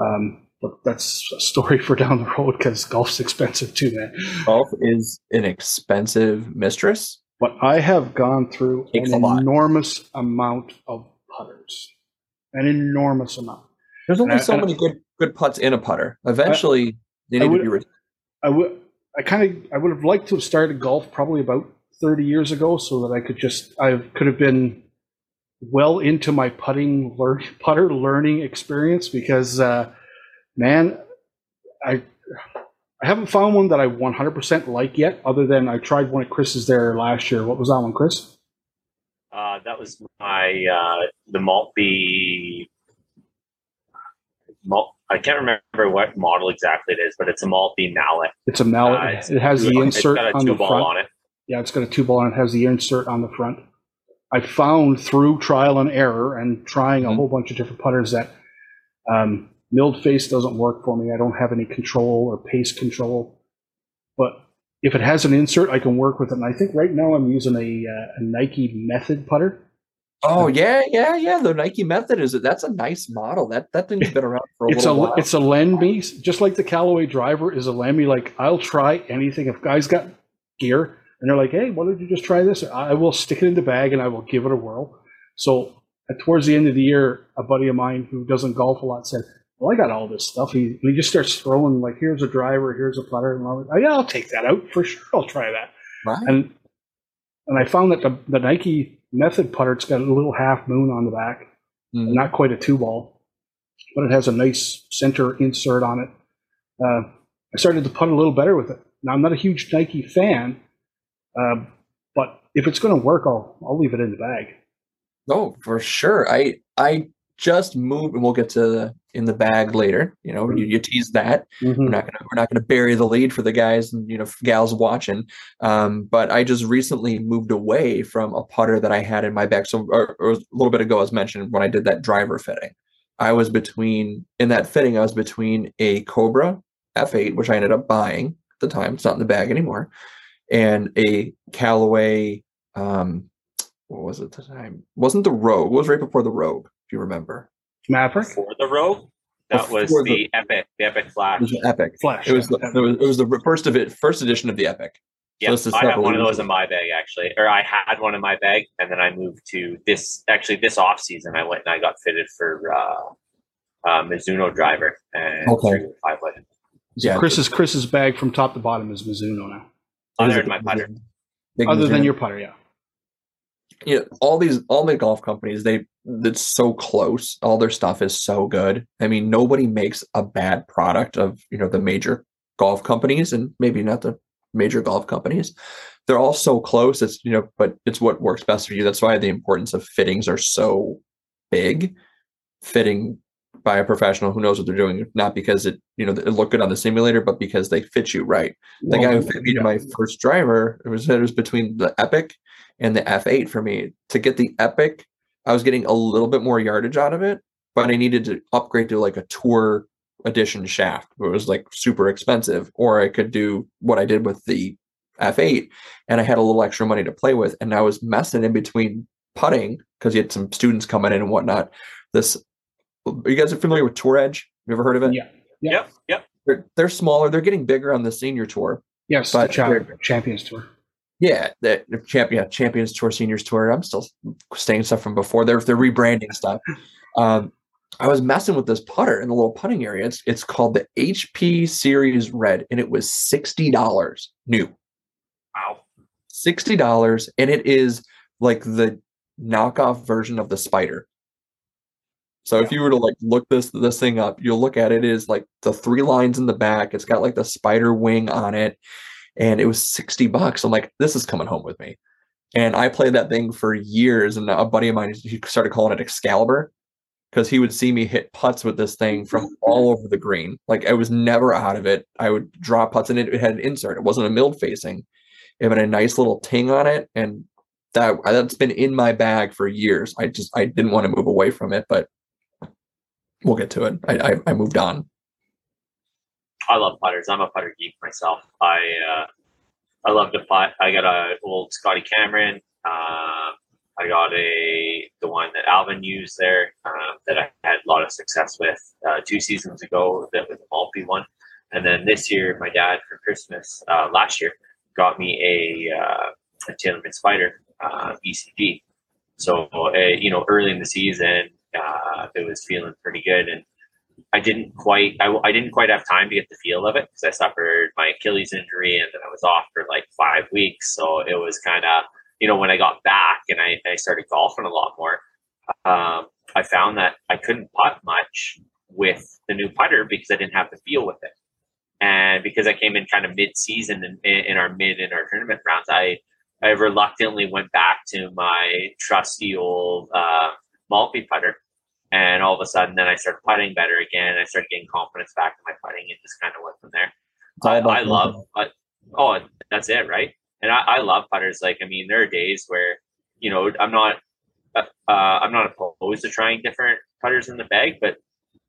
Um, but that's a story for down the road because golf's expensive too, man. Golf is an expensive mistress. But I have gone through Takes an enormous amount of putters, an enormous amount. There's only And so and- many good good putts in a putter. Eventually, they I need would- to be. I would, I kind of, I would have liked to have started golf probably about 30 years ago, so that I could just, I could have been well into my putting learn, putter learning experience because, uh, man, I, I haven't found one that I 100% like yet. Other than I tried one at Chris's there last year. What was that one, Chris? Uh, that was my uh, the Maltby. Mal- I can't remember what model exactly it is, but it's a Maltby mallet. It's a mallet. Uh, it's- it has the It's insert got a on two the ball front. on it. Yeah, it's got a two ball and it has the insert on the front. I found through trial and error and trying a Mhm. whole bunch of different putters that um, milled face doesn't work for me. I don't have any control or pace control. But if it has an insert, I can work with it. And I think right now I'm using a, uh, a Nike Method putter. oh yeah, yeah, yeah. The Nike Method is that's a nice model. That that thing's been around for a It's a while. it's a lend me, just like the Callaway driver is a lend me. Like I'll try anything. If guys got gear and they're like, "Hey, why don't you just try this?" I will stick it in the bag and I will give it a whirl. So towards the end of the year, a buddy of mine who doesn't golf a lot said, "Well, I got all this stuff." He he just starts throwing like, "Here's a driver, here's a putter," and I'm like, "Oh yeah, I'll take that out for sure. I'll try that." right. And and I found that the, the Nike Method putter, it's got a little half moon on the back Mhm. not quite a two ball, but it has a nice center insert on it. uh, I started to putt a little better with it. Now I'm not a huge Nike fan, uh, but if it's going to work, I'll I'll leave it in the bag. Oh, for sure. I I just move, and we'll get to the in the bag later. You know, you, you tease that. Mm-hmm. We're not gonna we're not gonna bury the lead for the guys and you know gals watching. Um, but I just recently moved away from a putter that I had in my bag. So or, or a little bit ago, as mentioned, when I did that driver fitting, I was between in that fitting, I was between a Cobra F8, which I ended up buying at the time. It's not in the bag anymore, and a Callaway. Um, what was it at the time? Wasn't the Rogue? It was right before the Rogue, if you remember. Maverick For the Rogue, that was the, the- Epic, the Epic It Flash. was Epic. Flash. It was the it was, it was the first of it first edition of the Epic. Yeah, this is I have one of those in my bag actually, or I had one in my bag, and then I moved to this. Actually, this off season, I went and I got fitted for uh, uh, Mizuno driver and Okay. five wood. Yeah, Chris's Chris's bag from top to bottom is Mizuno now. Other than my big putter. Mizuno. Other than your putter, yeah. you know, all these all the golf companies they it's so close all their stuff is so good. I mean nobody makes a bad product of you know the major golf companies and maybe not the major golf companies. They're all so close it's you know but it's what works best for you. That's why the importance of fittings are so big. Fitting by a professional who knows what they're doing not because it you know it looked good on the simulator but because they fit you right. The guy who fit me to my first driver, it was it was between the Epic and the F8 for me. To get the Epic, I was getting a little bit more yardage out of it, but I needed to upgrade to like a tour edition shaft. It was like super expensive, or I could do what I did with the F8, and I had a little extra money to play with, and I was messing in between putting because you had some students coming in and whatnot. This, you guys are familiar with Tour Edge? You ever heard of it? Yeah. Yeah. Yep, yep. They're, they're smaller. They're getting bigger on the senior tour. Yes, But the cha- Champions Tour. Yeah, the, the champ, yeah, Champions Tour, Seniors Tour. I'm still staying stuff from before. They're they're rebranding stuff. Um, I was messing with this putter in the little putting area. It's it's called the HP Series Red, and it was sixty dollars new. Wow. Sixty dollars, and it is like the knockoff version of the Spider. So if you were to like look this this thing up, you'll look at it is like the three lines in the back. It's got like the spider wing on it, and it was sixty bucks. I'm like, this is coming home with me. And I played that thing for years. And a buddy of mine, he started calling it Excalibur because he would see me hit putts with this thing from mm. all over the green. Like I was never out of it. I would draw putts, and it, it had an insert. It wasn't a milled facing. It had a nice little ting on it, and that that's been in my bag for years. I just I didn't want to move away from it, but we'll get to it. I I, I moved on. I love putters. I'm a putter geek myself. I uh, I love to putt. I got a old Scotty Cameron. Um, I got a the one that Alvin used there um, that I had a lot of success with uh, two seasons ago. That was a Maltby one, and then this year my dad for Christmas uh, last year got me a, uh, a TaylorMade Spider uh, ECG. So uh, you know, early in the season, uh, it was feeling pretty good, and I didn't quite I, I didn't quite have time to get the feel of it because I suffered my Achilles injury and then I was off for like five weeks. So it was kind of you know when I got back and I, I started golfing a lot more, um, I found that I couldn't putt much with the new putter because I didn't have the feel with it, and because I came in kind of mid season in, in our mid in our tournament rounds, I I reluctantly went back to my trusty old uh, Maltby putter and all of a sudden, then I started putting better again. I started getting confidence back in my putting and just kind of went from there. It's I, about I love, but oh, that's it, right? And I, I love putters. Like, I mean, there are days where, you know, I'm not, uh, uh, I'm not opposed to trying different putters in the bag, but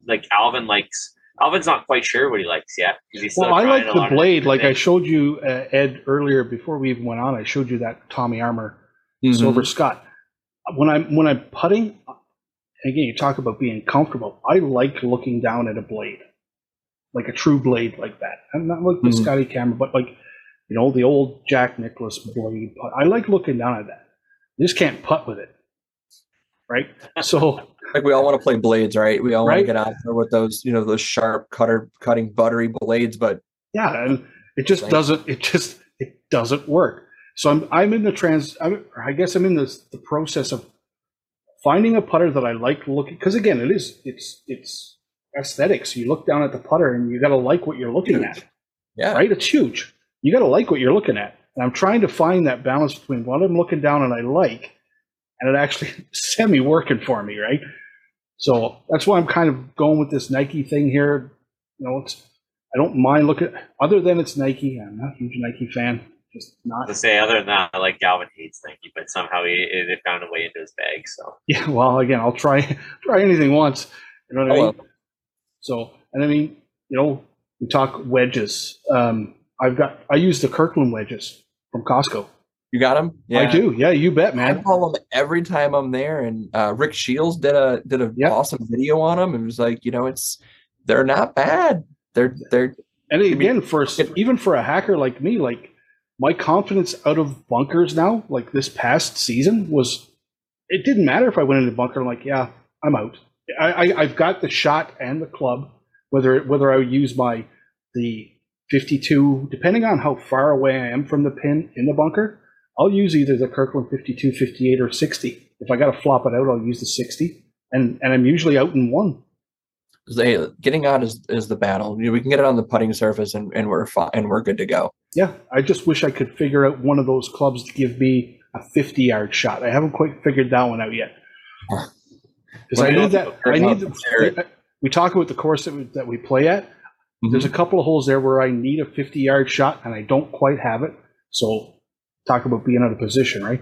like Alvin likes, Alvin's not quite sure what he likes yet he's Well, I like the blade. different Like I showed you, uh, Ed, earlier before we even went on. I showed you that Tommy Armour Mhm. Silver Scott. When I'm when I'm putting, and again, you talk about being comfortable. I like looking down at a blade, like a true blade like that. I'm not like the Mhm. Scotty Cameron, but like you know the old Jack Nicklaus blade. I like looking down at that. You just can't putt with it, right? [laughs] So Like we all want to play blades, right? We all want to get out there with those, you know, those sharp cutter cutting buttery blades, but yeah, and it just Right. doesn't. It just it doesn't work. So I'm I'm in the trans. I'm, I guess I'm in the the process of finding a putter that I like looking because again, it is it's it's aesthetics. You look down at the putter and you got to like what you're looking at, Yeah. right? It's huge. You got to like what you're looking at. And I'm trying to find that balance between what I'm looking down and I like, and it actually [laughs] semi working for me, right? So that's why I'm kind of going with this Nike thing here. You know, it's I don't mind looking. Other than it's Nike, I'm not a huge Nike fan. Just not. To say other than that, I like Galvin hates Nike, but somehow he they found a way into his bag. So [laughs] Yeah. Well, again, I'll try try anything once. You know what I Oh, mean? well. So, and I mean, you know, we talk wedges. Um, I've got I use the Kirkland wedges from Costco. You got them? Yeah. I do. Yeah, you bet, man. I call them every time I'm there, and uh, Rick Shiels did a did a Yep. awesome video on them, and was like, you know, it's they're not bad. They're they're And mean, again, for even for a hacker like me, like my confidence out of bunkers now, like this past season, was it didn't matter if I went into bunker. I'm like, yeah, I'm out. I, I I've got the shot and the club. Whether whether I use my the 52, depending on how far away I am from the pin in the bunker, I'll use either the Kirkland 52, 58, or 60. If I got to flop it out, I'll use the 60, and and I'm usually out in one. they getting out is is the battle. You know, we can get it on the putting surface, and, and we're fine, and we're good to go. Yeah, I just wish I could figure out one of those clubs to give me a 50 yard shot. I haven't quite figured that one out yet. [laughs] Because I Well, need that. I need. The, we talk about the course that we, that we play at. There's a couple of holes there where I need a 50 yard shot and I don't quite have it. So talk about being out of position, right?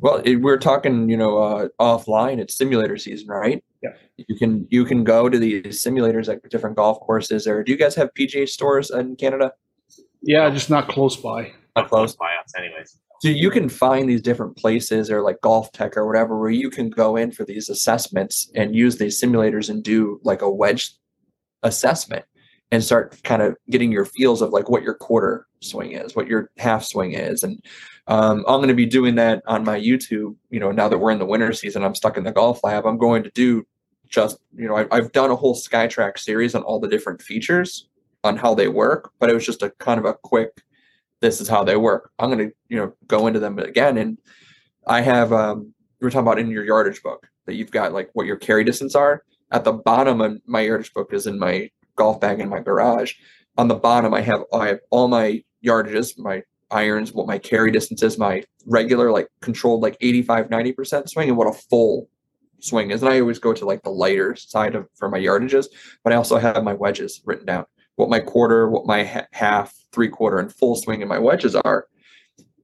Well, it, we're talking, you know, uh, offline. It's simulator season, right? Yeah. You can you can go to these simulators at different golf courses. Or do you guys have PGA stores in Canada? Yeah, just not close by. Not close. by us, anyways. So you can find these different places or like GolfTEC or whatever where you can go in for these assessments and use these simulators and do like a wedge assessment and start kind of getting your feels of like what your quarter swing is, what your half swing is. And um, I'm going to be doing that on my YouTube. You know, now that we're in the winter season, I'm stuck in the golf lab. I'm going to do just, you know, I've, I've done a whole SkyTrak series on all the different features on how they work, but it was just a kind of a quick this is how they work. I'm going to, you know, go into them again. And I have, um, we were talking about in your yardage book that you've got like what your carry distance are. At the bottom of my yardage book is in my golf bag in my garage. On the bottom, I have I have all my yardages, my irons, what my carry distance is, my regular like controlled like 85, 90% swing, and what a full swing is. And I always go to like the lighter side of for my yardages, but I also have my wedges written down. What my quarter, what my ha- half, three quarter, and full swing and my wedges are.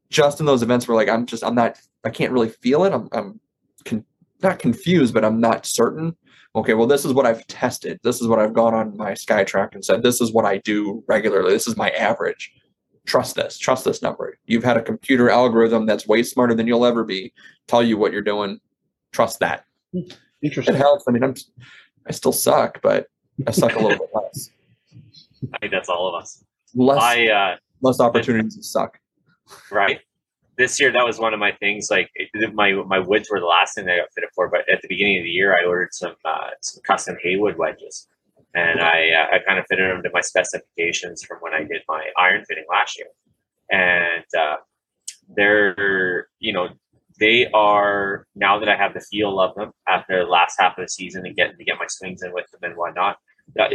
Just in those events where like I'm just I'm not I can't really feel it. I'm I'm con- not confused, but I'm not certain. Okay, well this is what I've tested. This is what I've gone on my SkyTrak and said this is what I do regularly. This is my average. Trust this. Trust this number. You've had a computer algorithm that's way smarter than you'll ever be tell you what you're doing. Trust that. Hmm. It helps. I mean, I'm I still suck, but I suck a little bit less. I think that's all of us. Less I uh, less opportunities to suck. right this year that was one of my things like it- my my woods were the last thing that I got fitted for but at the beginning of the year I ordered some uh, some custom Haywood wedges and I uh, I kind of fitted them to my specifications from when I did my iron fitting last year and uh, they're you know they are now that I have the feel of them after the last half of the season and getting to get my swings in with them and whatnot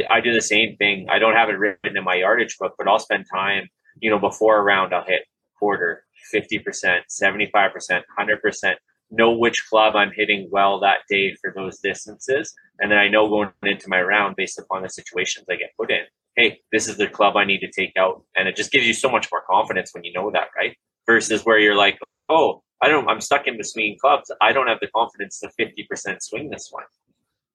I do the same thing I don't have it written in my yardage book but I'll spend time you know before a round I'll hit quarter 50%, 75%, 100%. Know which club I'm hitting well that day for those distances. And then I know going into my round based upon the situations I get put in. Hey, this is the club I need to take out. And it just gives you so much more confidence when you know that, right? Versus where you're like, oh, I don't, I'm stuck in between clubs. I don't have the confidence to 50% swing this one.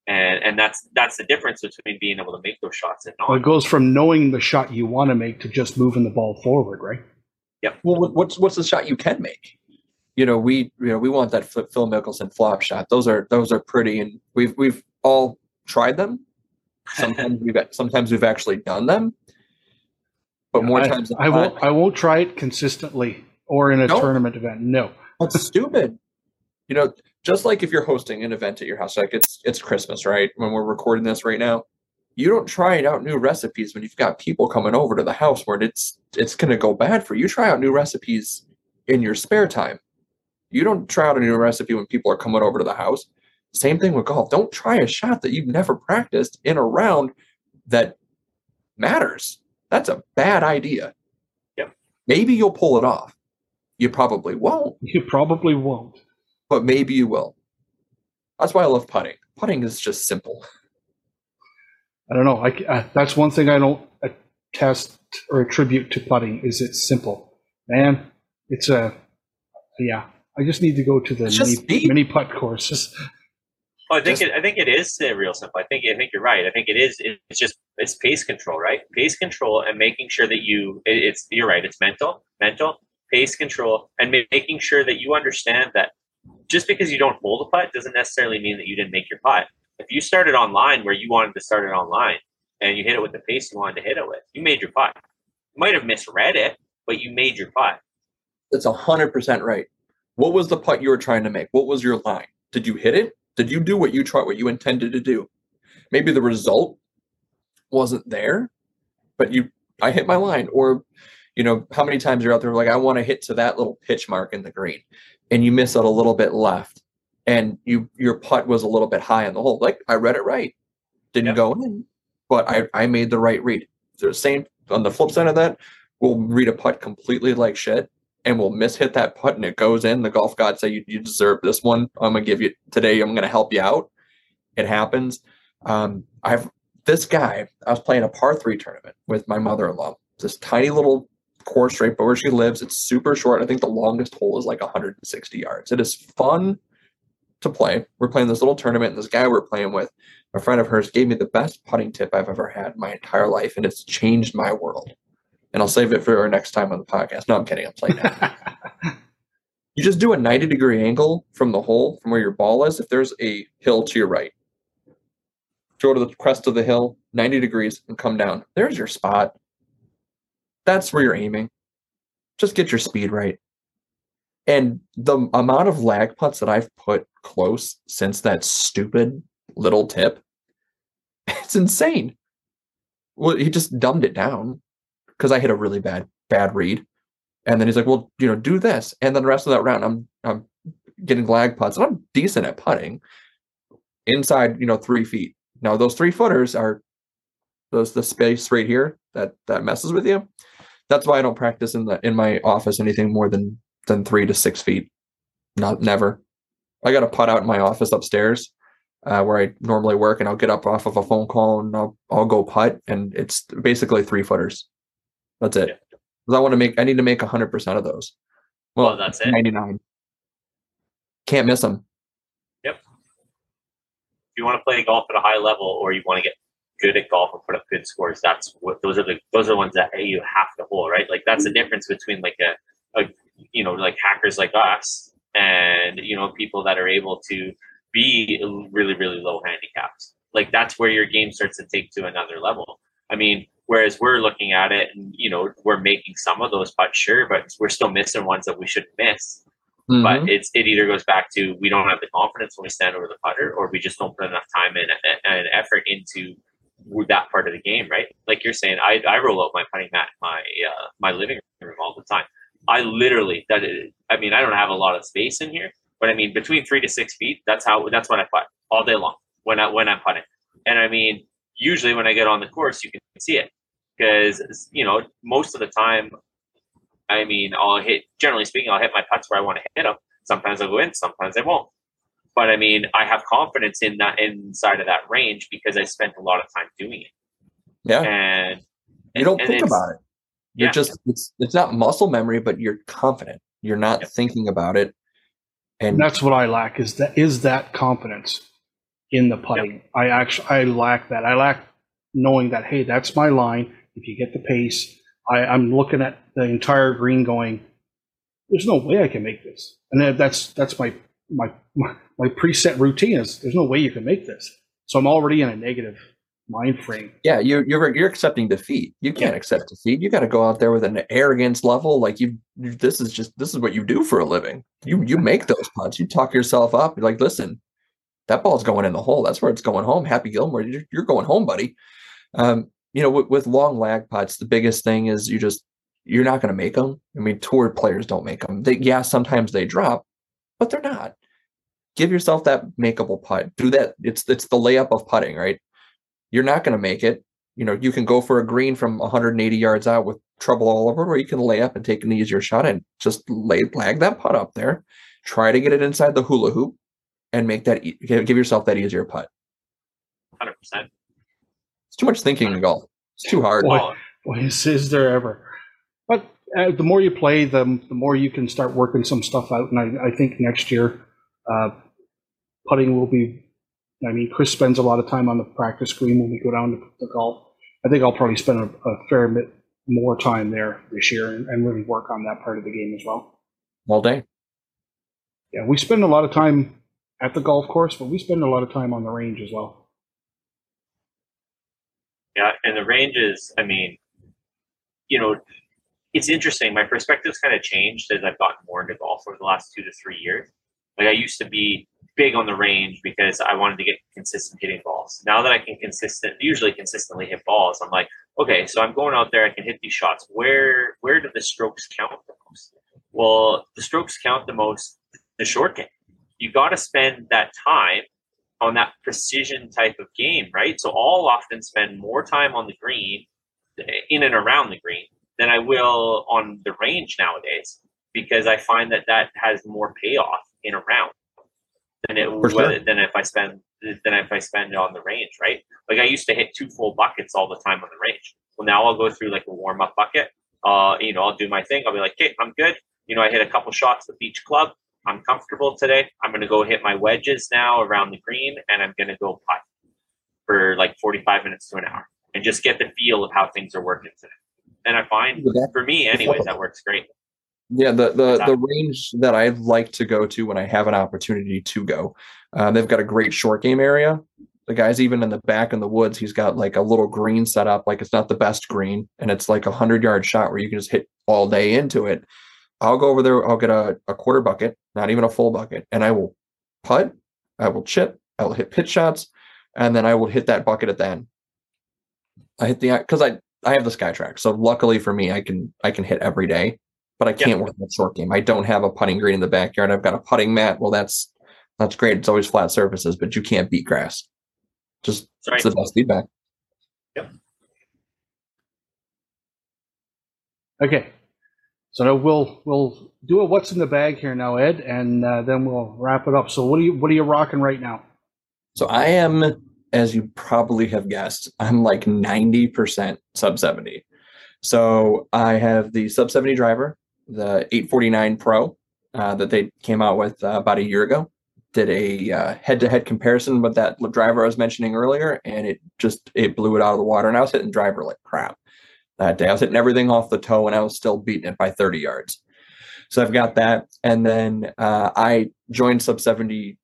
And, and that's that's the difference between being able to make those shots and not. Well, it goes from knowing the shot you want to make to just moving the ball forward, right? Yeah. Well, what's what's the shot you can make? You know, we you know we want that Phil Phil Mickelson flop shot. Those are those are pretty, and we've we've all tried them. Sometimes we've sometimes we've actually done them, but more I, times than I not, won't. I won't try it consistently or in a No. tournament event. No. That's stupid. You know, just like if you're hosting an event at your house, like it's it's Christmas, right? When we're recording this right now, you don't try out new recipes when you've got people coming over to the house where it's it's going to go bad for you. You try out new recipes in your spare time. You don't try out a new recipe when people are coming over to the house. Same thing with golf. Don't try a shot that you've never practiced in a round that matters. That's a bad idea. Yep. Maybe you'll pull it off. You probably won't, You probably won't. But maybe you will. That's why I love putting. Putting is just simple. [laughs] I don't know. I, c- uh, that's one thing I don't attest or attribute to putting is it's simple. Man, it's a yeah. I just need to go to the mini, speed. mini putt courses. [laughs] Well, I think Just- it, I think it is real simple. I think I think you're right. I think it is. It's just it's pace control, right? Pace control and making sure that you. It, it's you're right. It's mental, mental pace control, and ma- making sure that you understand that just because you don't hold a putt doesn't necessarily mean that you didn't make your putt. If you started online where you wanted to start it online and you hit it with the pace you wanted to hit it with, you made your putt. You might have misread it, but you made your putt. That's hundred percent right. What was the putt you were trying to make? What was your line? Did you hit it? Did you do what you tried, what you intended to do? Maybe the result wasn't there, but you, I hit my line. Or, you know, how many times you're out there like, I want to hit to that little pitch mark in the green, and you miss it a little bit left, and you your putt was a little bit high on the hole. Like I read it right, didn't Yep. go in, but I I made the right read. So the same on the flip side of that, we'll read a putt completely like shit and we'll mishit that putt and it goes in. The golf gods say you, you deserve this one. I'm gonna give you today. I'm gonna help you out. It happens. Um, I've this guy. I was playing a par three tournament with my mother-in-law. This tiny little course right but where she lives. It's super short. I think the longest hole is like 160 yards. It is fun to play. We're playing this little tournament, and this guy we're playing with, a friend of hers, gave me the best putting tip I've ever had in my entire life, and it's changed my world. And I'll save it for our next time on the podcast. No, I'm kidding. I'm playing now. [laughs] You just do a 90 degree angle from the hole, from where your ball is. If there's a hill to your right, go to the crest of the hill, 90 degrees, and come down. There's your spot. That's where you're aiming. Just get your speed right. And the amount of lag putts that I've put close since that stupid little tip, [laughs] it's insane. Well, he just dumbed it down because I hit a really bad, bad read. And then he's like, well, you know, do this. And then the rest of that round, I'm I'm getting lag putts and I'm decent at putting inside, you know, three feet. Now those three footers are those the space right here that that messes with you. That's why I don't practice in the in my office anything more than than three to six feet. Not never. I got a putt out in my office upstairs uh, where I normally work, and I'll get up off of a phone call and I'll I'll go putt, and it's basically three footers. That's it. I want to make. I need to make hundred percent of those. Well, Well, that's it. Ninety nine. Can't miss them. Yep. If you want to play golf at a high level or you want to get good at golf and put up good scores, that's what those are the those are the ones that hey, you have to hold, right? Like that's the difference between like a, a you know like hackers like us and you know people that are able to be really really low handicaps. Like that's where your game starts to take to another level. I mean, whereas we're looking at it and you know we're making some of those putts, sure, but we're still missing ones that we shouldn't miss Mhm. but it's it either goes back to we don't have the confidence when we stand over the putter, or we just don't put enough time and, and effort into that part of the game, right? Like you're saying, I, I roll out my putting mat my uh, my living room all the time. I literally that is, I mean I don't have a lot of space in here, but I mean between three to six feet. That's how that's what I putt all day long when I when I'm putting. And I mean usually when I get on the course, you can see it because you know most of the time I mean, I'll hit, generally speaking, I'll hit my putts where I want to hit them. Sometimes I'll go in, sometimes I won't. But I mean, I have confidence in that inside of that range because I spent a lot of time doing it. yeah. And you don't and think about it. You're Yeah. just it's it's not muscle memory, but you're confident. You're not Yep. thinking about it. And And that's what I lack is that is that confidence in the putting. I actually I lack that. I lack knowing that hey, that's my line. If you get the pace, I, I'm looking at the entire green going, there's no way I can make this. And that's that's my my my, my preset routine is there's no way you can make this. So I'm already in a negative mind frame. yeah, you're you're you're accepting defeat. You can't accept defeat. You got to go out there with an arrogance level. Like you, this is just this is what you do for a living. You you make those putts. You talk yourself up. You're like, listen, that ball's going in the hole. That's where it's going home. Happy Gilmore, you're, you're going home, buddy. Um, you know, with, with long lag putts, the biggest thing is you just you're not going to make them. I mean, tour players don't make them. They, yeah, sometimes they drop, but they're not. give yourself that makeable putt. Do that. It's it's the layup of putting, right? You're not going to make it. You know, you can go for a green from 180 yards out with trouble all over, or you can lay up and take an easier shot and just lay lag that putt up there. Try to get it inside the hula hoop and make that give yourself that easier putt. Hundred percent. It's too much thinking in golf. It's too hard. Boy, oh. boy is, is there ever? But uh, the more you play, the the more you can start working some stuff out. And I, I think next year, uh, putting will be. I mean, Chris spends a lot of time on the practice green when we go down to the golf. I think I'll probably spend a, a fair bit more time there this year and, and really work on that part of the game as well. All day. Yeah, we spend a lot of time at the golf course, but we spend a lot of time on the range as well. Yeah, and the ranges, I mean, you know, it's interesting. My perspective's kind of changed as I've gotten more into golf over the last two to three years. Like I used to be big on the range because I wanted to get consistent hitting balls. Now that I can consistent, usually consistently hit balls, I'm like, okay, so I'm going out there, I can hit these shots. Where where do the strokes count the most? Well, the strokes count the most the short game. You got to spend that time on that precision type of game, right? So I'll often spend more time on the green, eh, in and around the green, than I will on the range nowadays because I find that that has more payoff in a round than it sure. than if I spend than if I spend on the range, right? Like I used to hit two full buckets all the time on the range. Well, now I'll go through like a warm up bucket. Uh, you know, I'll do my thing. I'll be like, okay, I'm good. You know, I hit a couple shots with each club. I'm comfortable today. I'm going to go hit my wedges now around the green, and I'm going to go putt for like 45 minutes to an hour, and just get the feel of how things are working today. And I find, for me, anyways, that works great. Yeah, the the the range that I like to go to when I have an opportunity to go, uh, they've got a great short game area. The guy's even in the back in the woods. He's got like a little green set up, like it's not the best green, and it's like a hundred yard shot where you can just hit all day into it. I'll go over there. I'll get a, a quarter bucket, not even a full bucket, and I will putt. I will chip. I will hit pitch shots, and then I will hit that bucket at the end. I hit the because I I have the SkyTrak, so luckily for me, I can I can hit every day but I can't work that short game. I don't have a putting green in the backyard. I've got a putting mat. Well, that's that's great. It's always flat surfaces, but you can't beat grass. Just right. it's the best feedback. Yep. Okay. So now we'll we'll do a what's in the bag here now, Ed, and uh, then we'll wrap it up. So what are you what are you rocking right now? So I am, as you probably have guessed, I'm like ninety percent sub seventy. So I have the sub seventy driver the 849 Pro uh, that they came out with uh, about a year ago. Did a head to head comparison with that driver I was mentioning earlier, and it just it blew it out of the water. And I was hitting driver like crap that day. I was hitting everything off the toe, and I was still beating it by 30 yards. So I've got that, and then uh, I joined Sub 70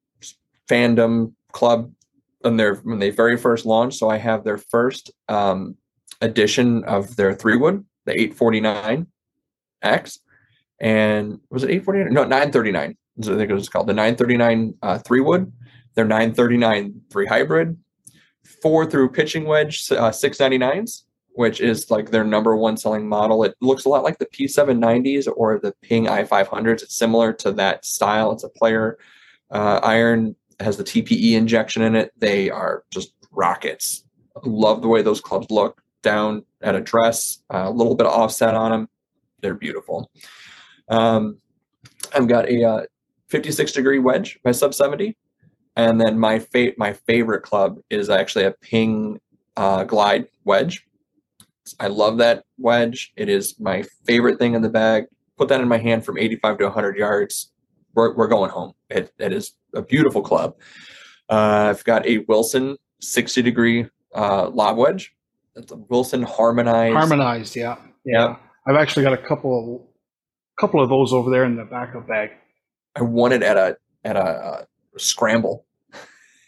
fandom club when when they very first launched. So I have their first um, edition of their three wood, the 849 X, and was it 849? No, 939. I think it was called the 939 uh, three wood. Their 939 three hybrid, four through pitching wedge uh, 699s, which is like their number one selling model. It looks a lot like the P790s or the Ping i500s. It's similar to that style. It's a player uh, iron, has the TPE injection in it. They are just rockets. Love the way those clubs look down at address, uh, a little bit of offset on them. They're beautiful. Um, I've got a uh, 56 degree wedge by sub 70. And then my fa- my favorite club is actually a ping uh, glide wedge. I love that wedge. It is my favorite thing in the bag. Put that in my hand from 85 to 100 yards. We're, we're going home. It, it is a beautiful club. Uh, I've got a Wilson 60 degree uh, lob wedge. That's a Wilson harmonized. Harmonized, yeah. Yeah. Yep. I've actually got a couple couple of those over there in the backup bag. I won it at a at a uh, scramble.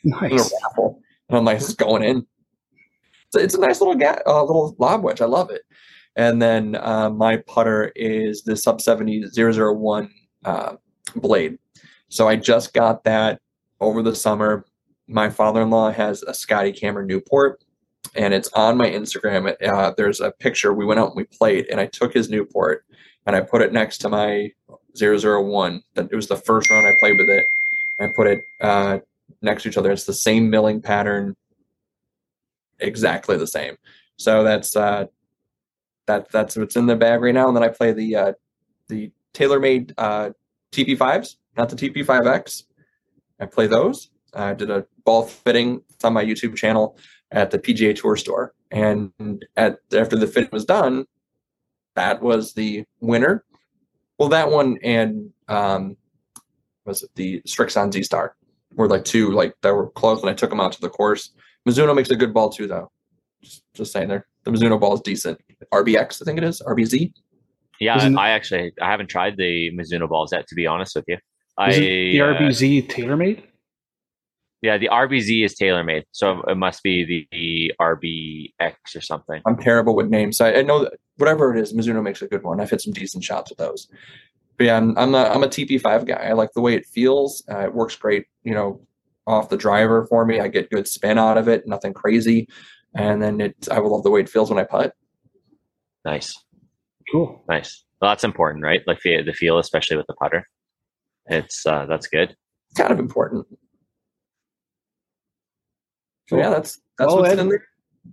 Nice. a raffle. And I'm like, this is going in. So it's a nice little ga- uh, little lob wedge. I love it. And then uh, my putter is the sub 70 001 uh, blade. So I just got that over the summer. My father-in-law has a Scotty Cameron Newport, and it's on my Instagram. Uh, there's a picture. We went out and we played, and I took his Newport and I put it next to my 001. That it was the first round I played with it, I put it uh, next to each other. It's the same milling pattern, exactly the same. So that's uh, that that's what's in the bag right now. And then I play the uh, the TaylorMade uh, TP5s, not the TP5X. I play those. I did a ball fitting. It's on my YouTube channel at the PGA Tour store. And at after the fit was done, that was the winner. Well, that one and um, was it the Srixon Z Star were like two like that were close, and I took them out to the course. Mizuno makes a good ball too, though. Just, just saying, there the Mizuno ball is decent. RBX, I think it is RBZ. Yeah, Isn't- I actually I haven't tried the Mizuno balls yet. To be honest with you, I Is it the uh, RBZ TaylorMade? yeah, the RBZ is tailor made, so it must be the, the RBX or something. I'm terrible with names. So I, I know that whatever it is, Mizuno makes a good one. I've hit some decent shots with those. But yeah, I'm I'm a, I'm a TP5 guy. I like the way it feels. Uh, it works great, you know, off the driver for me. I get good spin out of it, nothing crazy. And then it, I will love the way it feels when I putt. Nice, Cool. nice. Well, that's important, right? Like the the feel, especially with the putter. It's uh, that's good. It's kind of important. So yeah, that's that's Well, what's Ed, in there.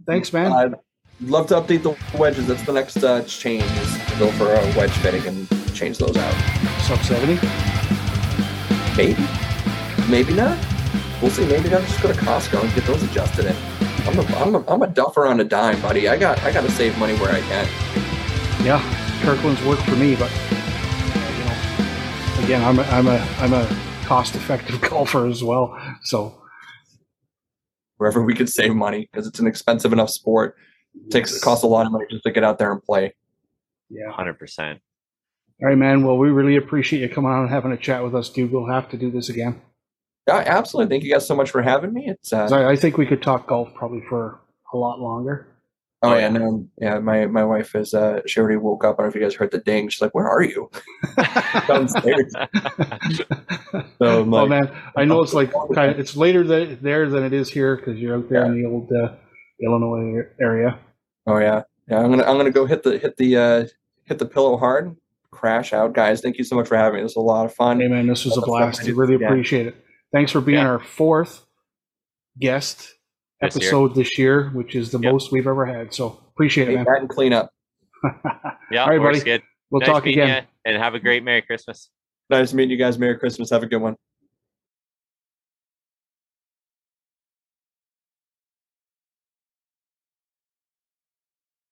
Thanks, man. I'd love to update the wedges. That's the next uh, change is to go for a wedge fitting and change those out. Sub 70. Maybe, maybe not. We'll see. Maybe I'll just go to Costco and get those adjusted in. I'm a, I'm a, I'm a duffer on a dime, buddy. I got I got to save money where I can. Yeah, Kirkland's worked for me, but you know, again, I'm a, I'm a I'm a cost-effective [laughs] golfer as well. So Wherever we could save money because it's an expensive enough sport. It takes it costs a lot of money just to get out there and play. yeah. Hundred percent. All right, man. Well, we really appreciate you coming on and having a chat with us, dude. We'll have to do this again. Yeah, absolutely. Thank you guys so much for having me. It's uh, 'Cause I, I think we could talk golf probably for a lot longer. Oh yeah, no, yeah. My my wife is uh, she already woke up. I don't know if you guys heard the ding. She's like, "Where are you?" [laughs] Downstairs. [laughs] So I'm oh man, I know it's like [laughs] kind of, it's later th- there than it is here because you're out there in the old uh, Illinois area. Oh yeah, yeah. I'm gonna I'm gonna go hit the hit the uh, hit the pillow hard, crash out, guys. Thank you so much for having me. This was a lot of fun. Hey man, this was a blast. I really Yeah. appreciate it. Thanks for being Yeah. our fourth guest This year. episode this year, which is the Yep. most we've ever had. So appreciate it, man. that and clean up. [laughs] Yeah, All right, buddy. good. We'll nice talk again. ya, and have a great Merry Christmas. Nice meeting you guys. Merry Christmas. Have a good one.